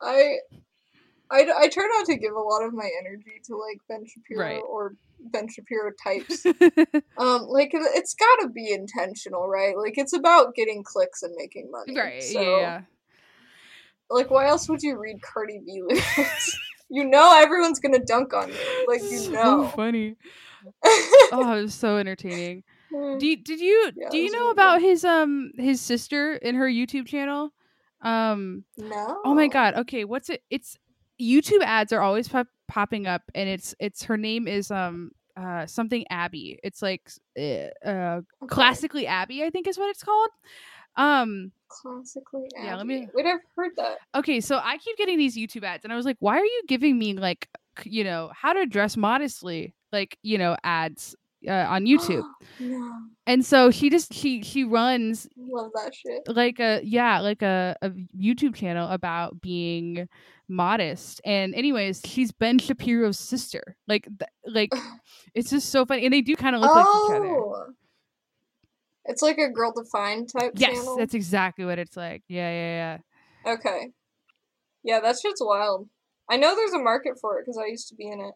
I, I, I try not to give a lot of my energy to like Ben Shapiro Right. or Ben Shapiro types. um, like it, it's got to be intentional, right? Like it's about getting clicks and making money. right. So, yeah. Like, why else would you read Cardi B lyrics? You know, everyone's gonna dunk on you. Like you so know. funny. Oh, it was so entertaining. Do you, did you Yeah, do you know really about his um his sister in her YouTube channel? Um no. oh my god. Okay, what's it? It's YouTube ads are always pop- popping up and it's it's her name is um uh something Abby. It's like uh, uh Okay. classically Abby, I think is what it's called. Um Classically Yeah, let me- Wait, I've heard that. Okay, so I keep getting these YouTube ads, and I was like, why are you giving me like, you know, how to dress modestly, like, you know, ads uh, on YouTube? no, and so she just she she runs love that shit. like a yeah like a, a youtube channel about being modest and anyways she's ben shapiro's sister like th- like it's just so funny and they do kind of look like each other oh, it's like a girl defined type yes channel. that's exactly what it's like yeah yeah yeah. Okay. Yeah, that shit's wild. I know there's a market for it because I used to be in it.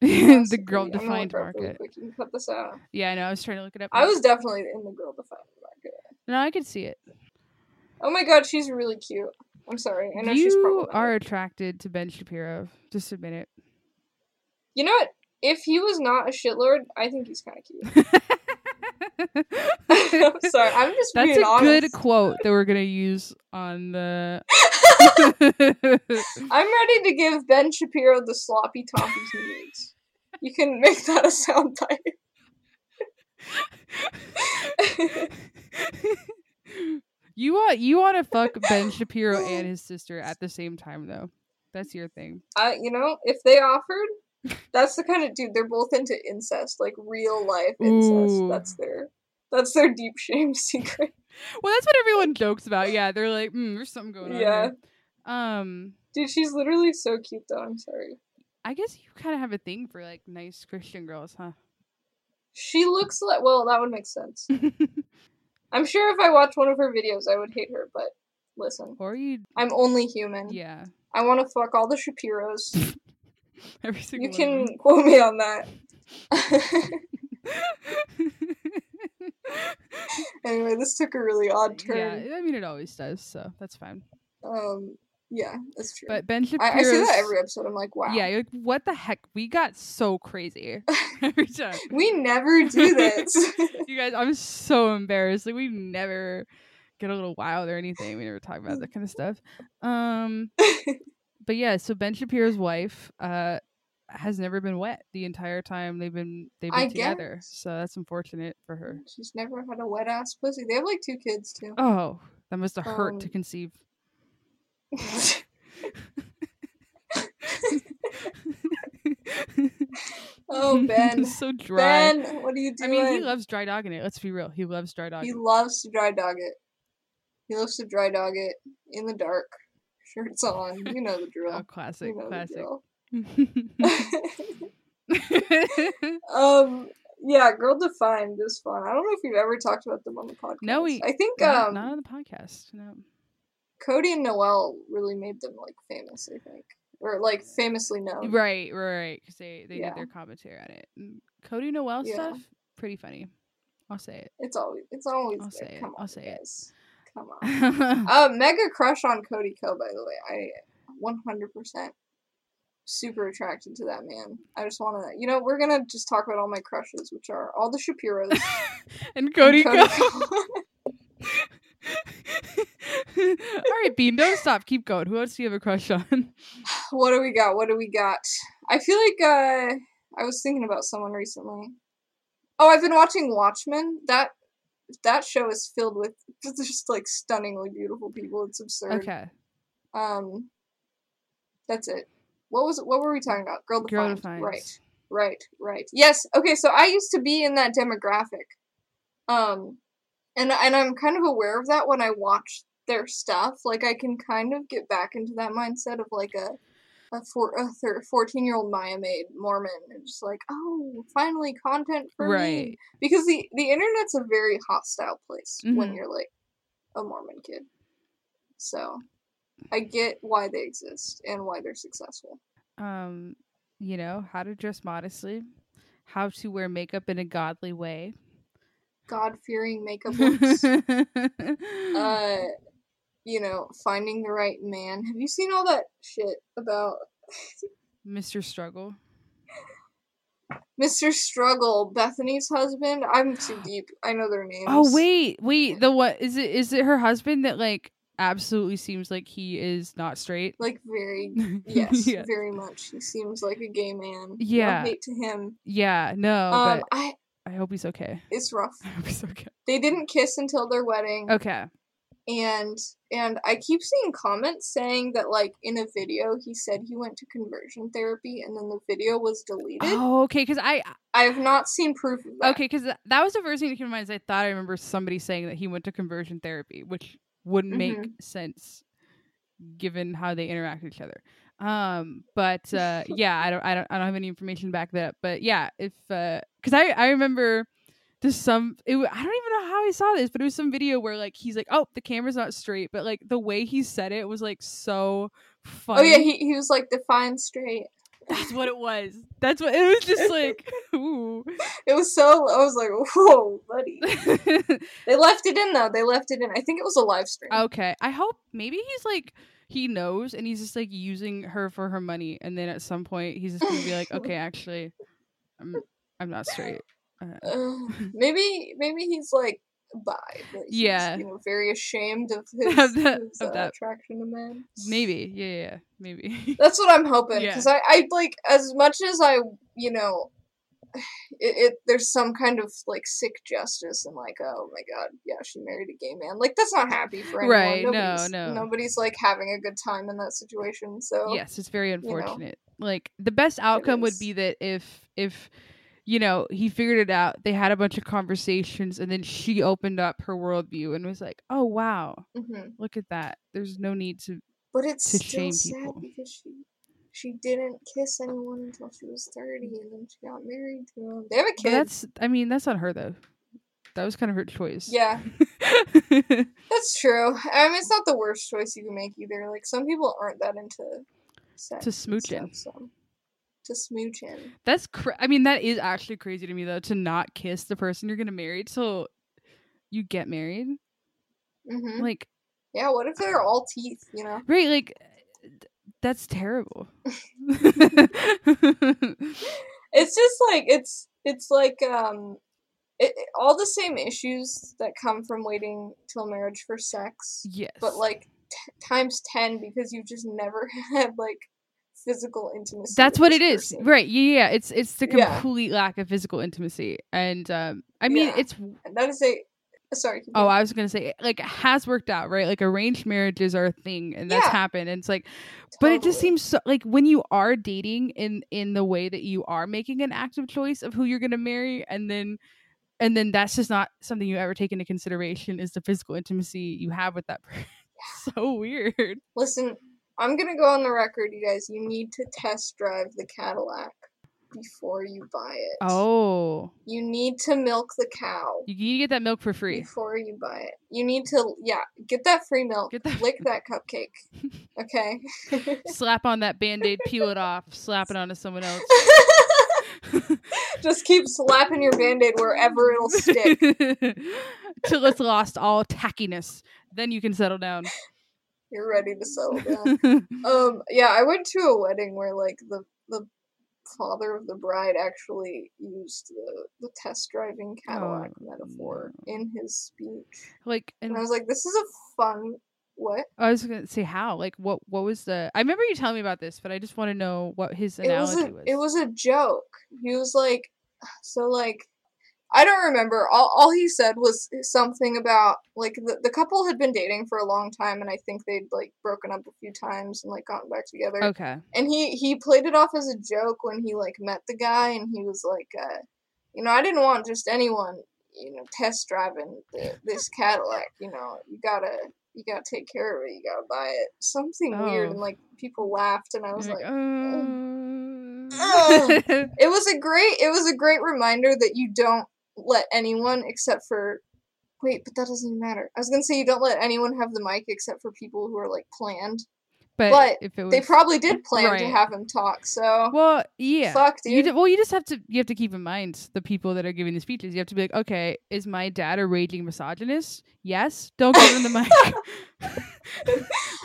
the girl defined look it up really market We can cut this out. yeah i know i was trying to look it up I was definitely in the girl defined market. no i could see it Oh my god, she's really cute. I'm sorry. I know you she's problematic. are attracted to ben shapiro just admit it You know what? If he was not a shitlord, I think he's kind of cute. I'm sorry. I'm just That's being a honest. good quote that we're gonna use on the. I'm ready to give Ben Shapiro the sloppy toppings he needs. You can make that a sound bite. you want you want to fuck Ben Shapiro and his sister at the same time though. That's your thing. I, you know, if they offered, that's the kind of dude. They're both into incest, like real life incest. Ooh. That's their, that's their deep shame secret. Well, that's what everyone jokes about. Yeah, they're like, mm, "There's something going on." Yeah. here." Um, Dude, she's literally so cute, though. I'm sorry. I guess you kind of have a thing for like nice Christian girls, huh? She looks like. Well, that would make sense. I'm sure if I watched one of her videos, I would hate her. But listen, or you, I'm only human. yeah, I want to fuck all the Shapiros. every single. You one can quote me on that. anyway, this took a really odd turn. yeah, I mean it always does, so that's fine. Um, yeah, that's true. But Ben I, I see that every episode. I'm like, wow. Yeah, you're like, what the heck? We got so crazy every time. we never do this. you guys, I'm so embarrassed. Like we never get a little wild or anything. We never talk about that kind of stuff. Um, but yeah, so Ben Shapiro's wife uh has never been wet the entire time they've been they've been I together. guess. So that's unfortunate for her. She's never had a wet ass pussy. They have like two kids too. Oh, that must have hurt to Um, conceive. oh Ben, so dry. Ben, what are you doing? I mean, he loves dry dogging it. Let's be real. He loves dry dogging. He loves to dry dog it. He loves to dry dog it in the dark. Shirts on. You know the drill. oh, classic, you know classic. um, yeah, Girl Defined is fun. I don't know if we've ever talked about them on the podcast. No, we- I think not, um, not on the podcast. No. Cody and Noel really made them like famous. I think, or like famously known. Right, right. Because they they Yeah. did their commentary on it. Cody Noel Yeah. stuff, pretty funny. I'll say it. It's always it's always I'll good. say it. Come on, I'll say it. Come on. uh, mega crush on Cody Ko. By the way, I 100 percent super attracted to that man. I just want to, you know, we're gonna just talk about all my crushes, which are all the Shapiros. and and Cody, go. Co. All right, Bean, don't stop. Keep going. Who else do you have a crush on? what do we got? What do we got? I feel like uh, I was thinking about someone recently. Oh, I've been watching Watchmen. That that show is filled with just like stunningly beautiful people. It's absurd. Okay. Um, that's it. What was what were we talking about? Girl Girl defined. Defined. Right, right, right. Yes. Okay. So I used to be in that demographic. Um, and and I'm kind of aware of that when I watch their stuff. Like I can kind of get back into that mindset of like a a four a thir- 14 year old Maya maid Mormon and just like oh finally content for me because the the internet's a very hostile place when Mhm. you're like a Mormon kid. So I get why they exist and why they're successful. Um, you know how to dress modestly, how to wear makeup in a godly way. God fearing makeup looks. uh, you know, finding the right man. Have you seen all that shit about Mr. Struggle. Mr. Struggle, Bethany's husband? I'm too deep. I know their names. Oh wait, wait. The what is it? Is it her husband that like absolutely seems like he is not straight? Like very yes, yeah. very much. He seems like a gay man. Yeah. No hate to him. Yeah. No, um, but I I hope he's okay. it's rough. I hope he's okay. They didn't kiss until their wedding. Okay. And and I keep seeing comments saying that like in a video he said he went to conversion therapy and then the video was deleted. Oh, okay. Because I I have not seen proof of that. okay because that was the first thing that came to mind. Is I thought I remember somebody saying that he went to conversion therapy, which wouldn't make Mhm. sense given how they interact with each other. Um, but uh, yeah, I don't, I don't, I don't have any information back that up. But yeah, if uh because I I remember there's some it, I don't even know how I saw this, but it was some video where like he's like, oh, the camera's not straight, but like the way he said it was like so funny. Oh yeah, he he was like defined straight. that's what it was. That's what it was. Just like ooh. It was so I was like, whoa, buddy. They left it in though. They left it in. I think it was a live stream. okay, I hope maybe he's like he knows and he's just like using her for her money, and then at some point he's just gonna be like, okay, actually, I'm I'm not straight. Uh, Uh, maybe maybe he's like bi. Yeah. You know, very ashamed of his, Of that- his, of uh, attraction to men. maybe, yeah, yeah, yeah, maybe. That's what I'm hoping Yeah. because I, I like as much as I you know it, it there's some kind of like sick justice and like oh my god yeah she married a gay man like that's not happy for anyone Right, no, nobody's, no. nobody's like having a good time in that situation so yes, it's very know. unfortunate. Like the best outcome would be that if if you know he figured it out, they had a bunch of conversations, and then she opened up her worldview and was like, "Oh wow, hmm look at that. There's no need to." but it's To still shame sad people. because she she didn't kiss anyone until she was 30 and then she got married to him they have a But kid that's, I mean, that's not her though. That was kind of her choice. yeah that's true i mean it's not the worst choice you can make either like some people aren't that into sex To smooching. stuff, so to smooch smooching That's cra- I mean that is actually crazy to me though to not kiss the person you're gonna marry till you get married. hmm Like Yeah, what if they're all teeth, you know? right, like that's terrible. It's just like it's it's like um it, it- all the same issues that come from waiting till marriage for sex, yes, but like t- times 10 because you just never had like physical intimacy. that's what it this is, right? Yeah, yeah. It's it's the Yeah. complete lack of physical intimacy, and um, I mean Yeah. it's that is a sorry. Oh, going. I was gonna say like it has worked out, right? Like arranged marriages are a thing, and that's Yeah. happened. And it's like, but it just seems so like when you are dating in in the way that you are making an active choice of who you're gonna marry, and then and then that's just not something you ever take into consideration is the physical intimacy you have with that person. so weird. Listen, I'm gonna go on the record, you guys. You need to test drive the Cadillac before you buy it. Oh, You need to milk the cow you need to get that milk for free. before you buy it. You need to, yeah, get that free milk. Get that- Lick that cupcake. Okay. Slap on that band aid, peel it off, slap it onto someone else. Just keep slapping your band aid wherever it'll stick. Till it's lost all tackiness. Then you can settle down. You're ready to settle down. Um, yeah, I went to a wedding where like the the father of the bride actually used the, the test driving Cadillac Oh, metaphor in his speech. like, and And I was like, this is a fun what? I was gonna say how. Like, what? What was the? I remember you telling me about this, but I just want to know what his It was analogy a was. it was a joke. He was like so like I don't remember. All all he said was something about like the, the couple had been dating for a long time and I think they'd like broken up a few times and like gotten back together. Okay. and he he played it off as a joke when he like met the guy and he was like uh you know i didn't want just anyone you know test driving the, this cadillac you know you gotta you gotta take care of it you gotta buy it something weird Oh. and like people laughed and i was like, uh... it was a great it was a great reminder that you don't let anyone except for wait but that doesn't matter. I was gonna say you don't let anyone have the mic except for people who are like planned but, but if it was, they probably did plan to have him talk so Well, yeah. fuck You dude d- well, you just have to you have to keep in mind the people that are giving the speeches. You have to be like, okay, is my dad a raging misogynist? Yes. Don't give him the mic.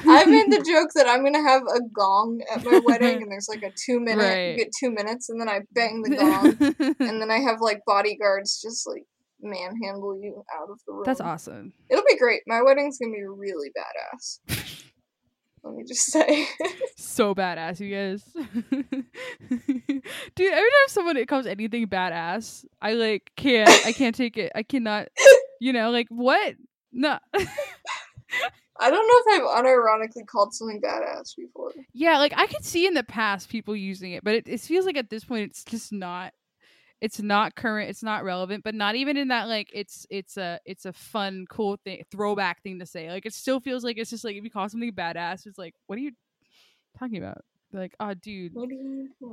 I made the joke that I'm gonna have a gong at my wedding, and there's like a two minute, Right. you get two minutes, and then I bang the gong, and then I have like bodyguards just like manhandle you out of the room. That's awesome. It'll be great. My wedding's gonna be really badass. Let me just say. So badass, you guys. Dude, every time someone it comes anything badass, I like can't I can't take it. I cannot you know, like what? No. I don't know if I've unironically called something badass before. Yeah, like I could see in the past people using it, but it, it feels like at this point it's just not it's not current, it's not relevant, but not even in that like it's it's a it's a fun, cool thing throwback thing to say. Like it still feels like it's just like if you call something badass, it's like, what are you talking about? Like, oh dude,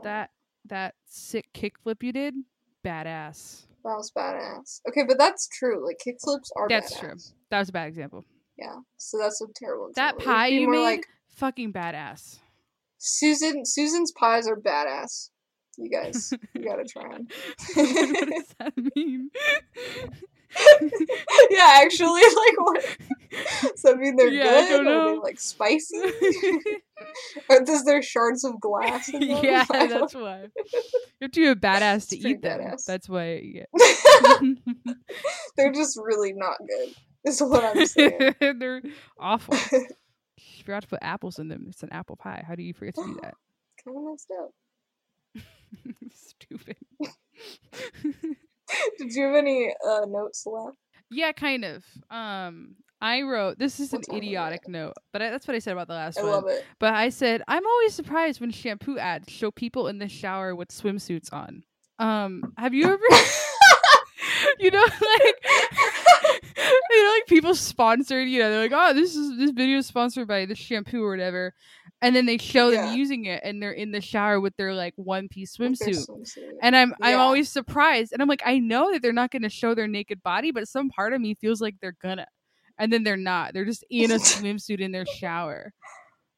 that that sick kickflip you did, badass. That was badass. Okay, but that's true. Like kickflips are That's badass. true. That was a bad example. Yeah. So that's a terrible That example. Would pie you made, like fucking badass. Susan Susan's pies are badass. You guys, you gotta try them. what does that mean? yeah, actually, like what? Does that mean they're Yeah, I good? don't Are they like spicy? or does there shards of glass in them? yeah, that's why. You have to be a badass to eat them. badass. That's why. Yeah. they're just really not good. Is what I'm saying. They're awful. You forgot to put apples in them. It's an apple pie. How do you forget to do that? kind of messed up. Stupid. Did you have any uh, notes left? yeah, kind of. Um, I wrote this is What's an idiotic note, but I, that's what I said about the last I one. love it. But I said I'm always surprised when shampoo ads show people in the shower with swimsuits on. Um, have you ever? you know, like you know, like people sponsored. You know, they're like, oh, this is this video is sponsored by this shampoo or whatever, and then they show Yeah. them using it, and they're in the shower with their like one piece swimsuit. swimsuit. And I'm I'm always surprised, and I'm like, I know that they're not going to show their naked body, but some part of me feels like they're gonna, and then they're not. They're just in a swimsuit in their shower.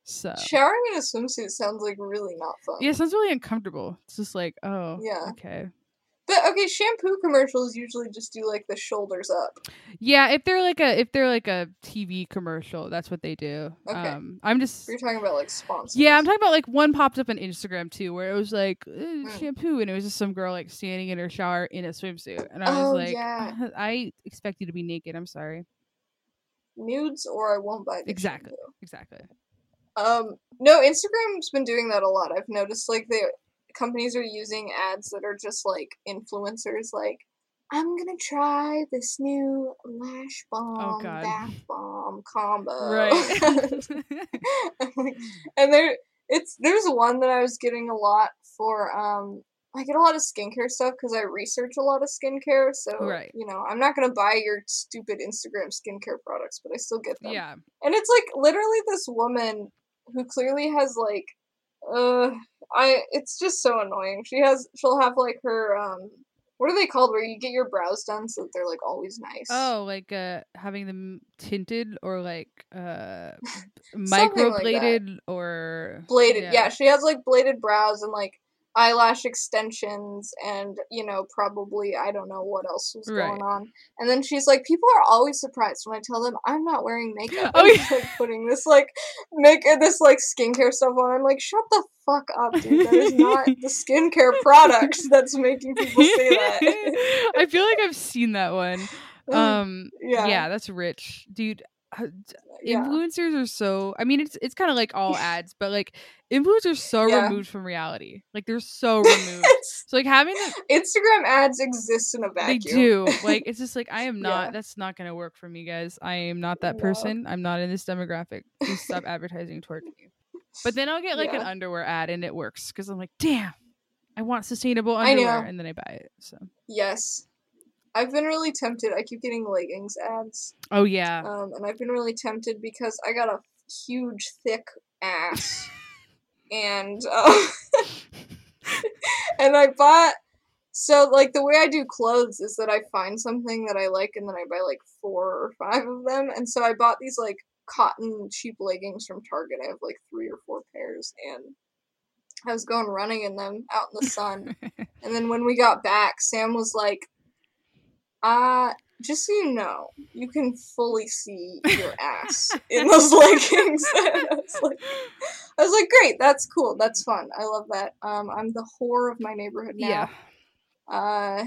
So Showering in a swimsuit sounds like really not fun. yeah, it sounds really uncomfortable. It's just like, oh, Yeah. okay, But okay, shampoo commercials usually just do like the shoulders up. yeah. If they're like a if they're like a TV commercial, that's what they do. Okay. Um, I'm just You're talking about like sponsors. yeah, I'm talking about like one popped up on Instagram too, where it was like Mm. shampoo, and it was just some girl like standing in her shower in a swimsuit, and I was Oh, like, yeah. I expect you to be naked. I'm sorry. nudes or I won't buy the Exactly. shampoo. Exactly. Um, no, Instagram's been doing that a lot. I've noticed like the companies are using ads that are just like influencers, like I'm gonna try this new lash balm, God. bath bomb combo. Right. Like- and there, it's there's one that I was getting a lot for. Um, I get a lot of skincare stuff because I research a lot of skincare. So Right. you know, I'm not gonna buy your stupid Instagram skincare products, but I still get them. yeah. And it's like literally this woman who clearly has like uh I it's just so annoying. She has she'll have like her um what are they called where you get your brows done so that they're like always nice. Oh, like uh having them tinted or like uh Something like microbladed or bladed. Yeah. she has like bladed brows and like eyelash extensions and you know probably I don't know what else was Right. going on. And then she's like people are always surprised when I tell them I'm not wearing makeup. Oh, I'm yeah. like putting this like make this like skincare stuff on. I'm like shut the fuck up, dude. That is not the skincare product that's making people say that. I feel like I've seen that one. Um yeah. yeah, that's rich. Dude, uh, Uh, yeah. influencers are so I mean it's it's kind of like all ads, but like influencers are so Yeah. removed from reality. Like they're so removed. so like having them Instagram ads exist in a vacuum they do. Like it's just like I am not Yeah. that's not gonna work for me, guys. I am not that person. I'm not in this demographic. Please stop advertising toward me. But then I'll get like an underwear ad and it works because I'm like, damn, I want sustainable underwear, and then I buy it. So Yes. I've been really tempted. I keep getting leggings ads. oh yeah, Um, and I've been really tempted because I got a huge, thick ass, and uh, and I bought. So like the way I do clothes is that I find something that I like and then I buy like four or five of them, and so I bought these like cotton cheap leggings from Target. I have like three or four pairs, and I was going running in them out in the sun. And then when we got back, Sam was like, uh, just so you know, you can fully see your ass in those leggings. I was like, I was like, great, that's cool, that's fun. I love that. Um, I'm the whore of my neighborhood now. yeah. Uh,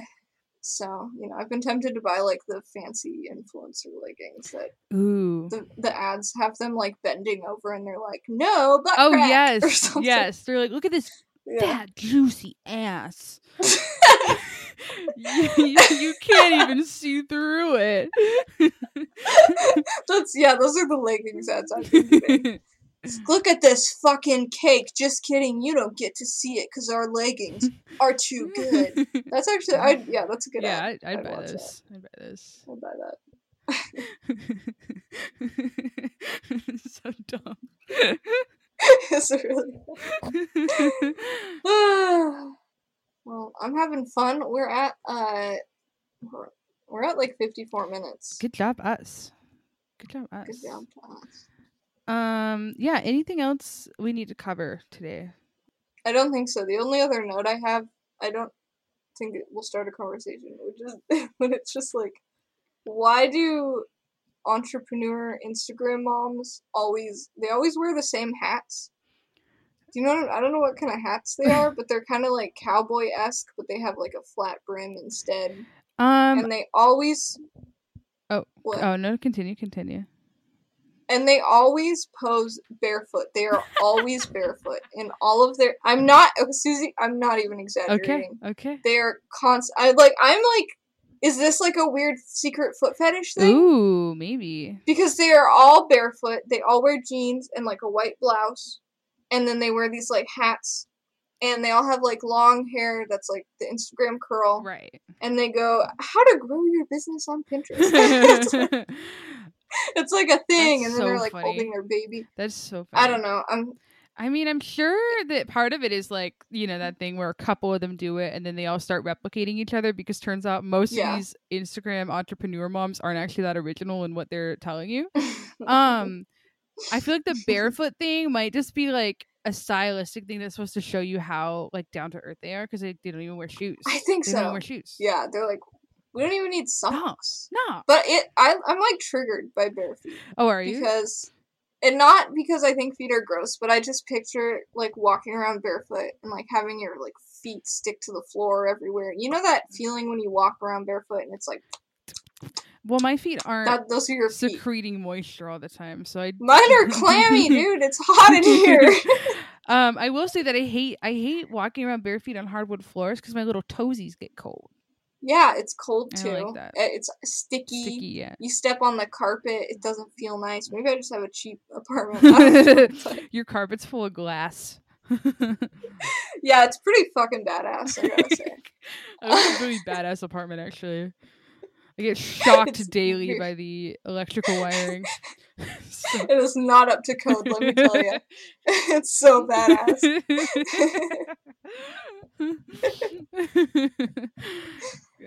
so you know, I've been tempted to buy like the fancy influencer leggings that Ooh. the the ads have them like bending over and they're like, no, butt Oh crack," or yes, yes. They're like, look at this Yeah. fat juicy ass. You, you, you can't even see through it. That's yeah, those are the leggings ads I've been. Look at this fucking cake. Just kidding. You don't get to see it because our leggings are too good. That's actually, I yeah, that's a good. yeah, ad. I, I'd, I'd buy this. I'd buy this. I'll buy that. so dumb. it's really. well, I'm having fun. We're at uh, we're, at like 54 minutes. Good job, us. Good job, us. Good job us. Um, yeah. Anything else we need to cover today? I don't think so. The only other note I have, I don't think it will start a conversation, which is when it's just like, why do entrepreneur Instagram moms always they always wear the same hats? Do you know? What, I don't know what kind of hats they are, but they're kind of like cowboy esque, but they have like a flat brim instead, Um. and they always Oh. what? Oh no! Continue. Continue. and they always pose barefoot. They are always barefoot in all of their. I'm not oh, Susie. I'm not even exaggerating. Okay. Okay. They are constant. I like. I'm like. Is this like a weird secret foot fetish thing? Ooh, maybe. Because they are all barefoot. They all wear jeans and like a white blouse, and then they wear these like hats, and they all have like long hair that's like the Instagram curl, Right. and they go, "How to grow your business on Pinterest." it's, like, it's like a thing, That's and then they're like funny. holding their baby. That's so funny. I don't know. I'm I mean, I'm sure that part of it is like, you know, that thing where a couple of them do it and then they all start replicating each other because turns out most Yeah. of these Instagram entrepreneur moms aren't actually that original in what they're telling you. Um I feel like the barefoot thing might just be like a stylistic thing that's supposed to show you how like down to earth they are because they, they don't even wear shoes. I think they don't so. wear shoes. Yeah, they're like, we don't even need socks. No. But it, I, I'm like triggered by bare feet Oh, are you? because, and not because I think feet are gross, but I just picture like walking around barefoot and like having your like feet stick to the floor everywhere. You know that mm. feeling when you walk around barefoot and it's like well, my feet aren't that. Those are your feet. secreting moisture all the time, so I Mine are clammy, dude. It's hot in here. Um, I will say that I hate I hate walking around bare feet on hardwood floors because my little toesies get cold. yeah, it's cold too. like. Uh, It's sticky. Sticky, yeah. You step on the carpet, it doesn't feel nice. Maybe I just have a cheap apartment. I don't know, but- Your carpet's full of glass. yeah, it's pretty fucking badass. I gotta say. I have a really badass apartment actually. I get shocked daily weird. by the electrical wiring. So- It is not up to code, let me tell you. it's so badass.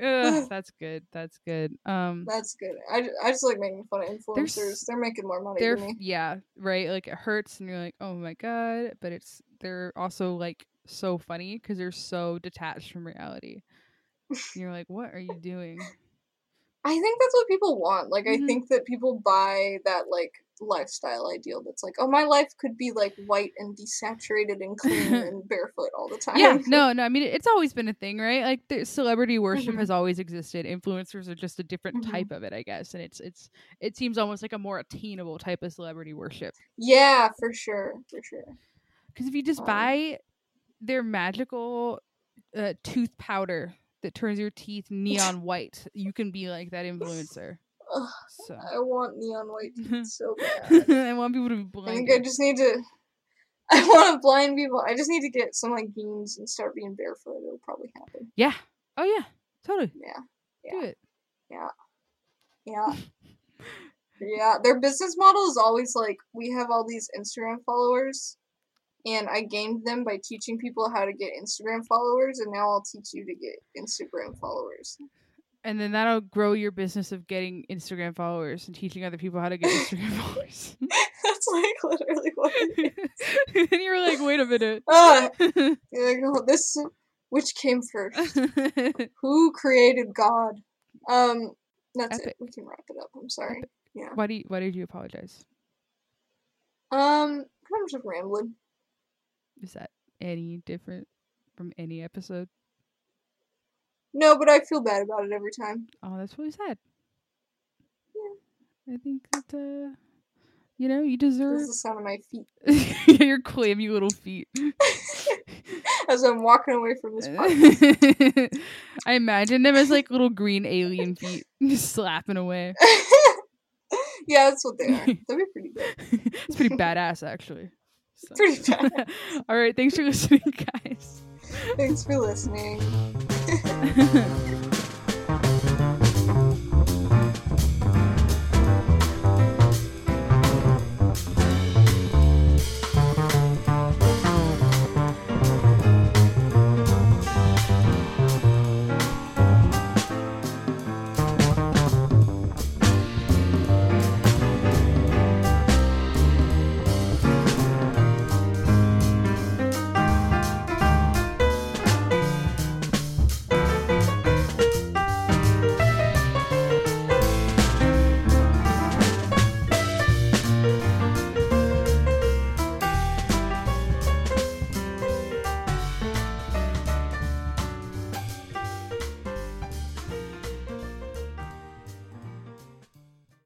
Ugh, that's good. That's good. Um, That's good. I, I just like making fun of influencers. They're making more money they're than me. yeah, right. Like it hurts, and you're like, oh my god. But it's they're also like so funny because they're so detached from reality. And you're like, what are you doing? I think that's what people want. Like, Mhm. I think that people buy that, like, lifestyle ideal that's like, oh, my life could be, like, white and desaturated and clean and barefoot all the time. yeah, no, no. I mean, it's always been a thing, right? Like, the celebrity worship Mhm. has always existed. Influencers are just a different Mhm. type of it, I guess. And it's it's it seems almost like a more attainable type of celebrity worship. Yeah, for sure. For sure. Because if you just Um, buy their magical uh, tooth powder that turns your teeth neon white, you can be like that influencer. Ugh, So I want neon white teeth so bad. I want people to be blind. I think I just need to. I want to blind people. I just need to get some like jeans and start being barefoot. It'll probably happen. Yeah. Oh yeah. Totally. Yeah, Do it. Yeah. yeah, yeah. Their business model is always like we have all these Instagram followers, and I gained them by teaching people how to get Instagram followers, and now I'll teach you to get Instagram followers. And then that'll grow your business of getting Instagram followers and teaching other people how to get Instagram followers. That's like literally what. It is. and you're like, wait a minute. You're like, oh, this which came first? Who created God? Um, that's Epic. it. We can wrap it up. I'm sorry. Yeah. why do you, why did you apologize? Um, I'm just rambling. Is that any different from any episode? No, but I feel bad about it every time. Oh, that's really sad. Yeah. I think that uh you know, you This deserve is the sound of my feet. your clammy little feet. As I'm walking away from this podcast. I imagine them as like little green alien feet just slapping away. yeah, that's what they are. That'd be pretty good. it's pretty badass, actually. So. Pretty bad. All right, thanks for listening, guys. Thanks for listening.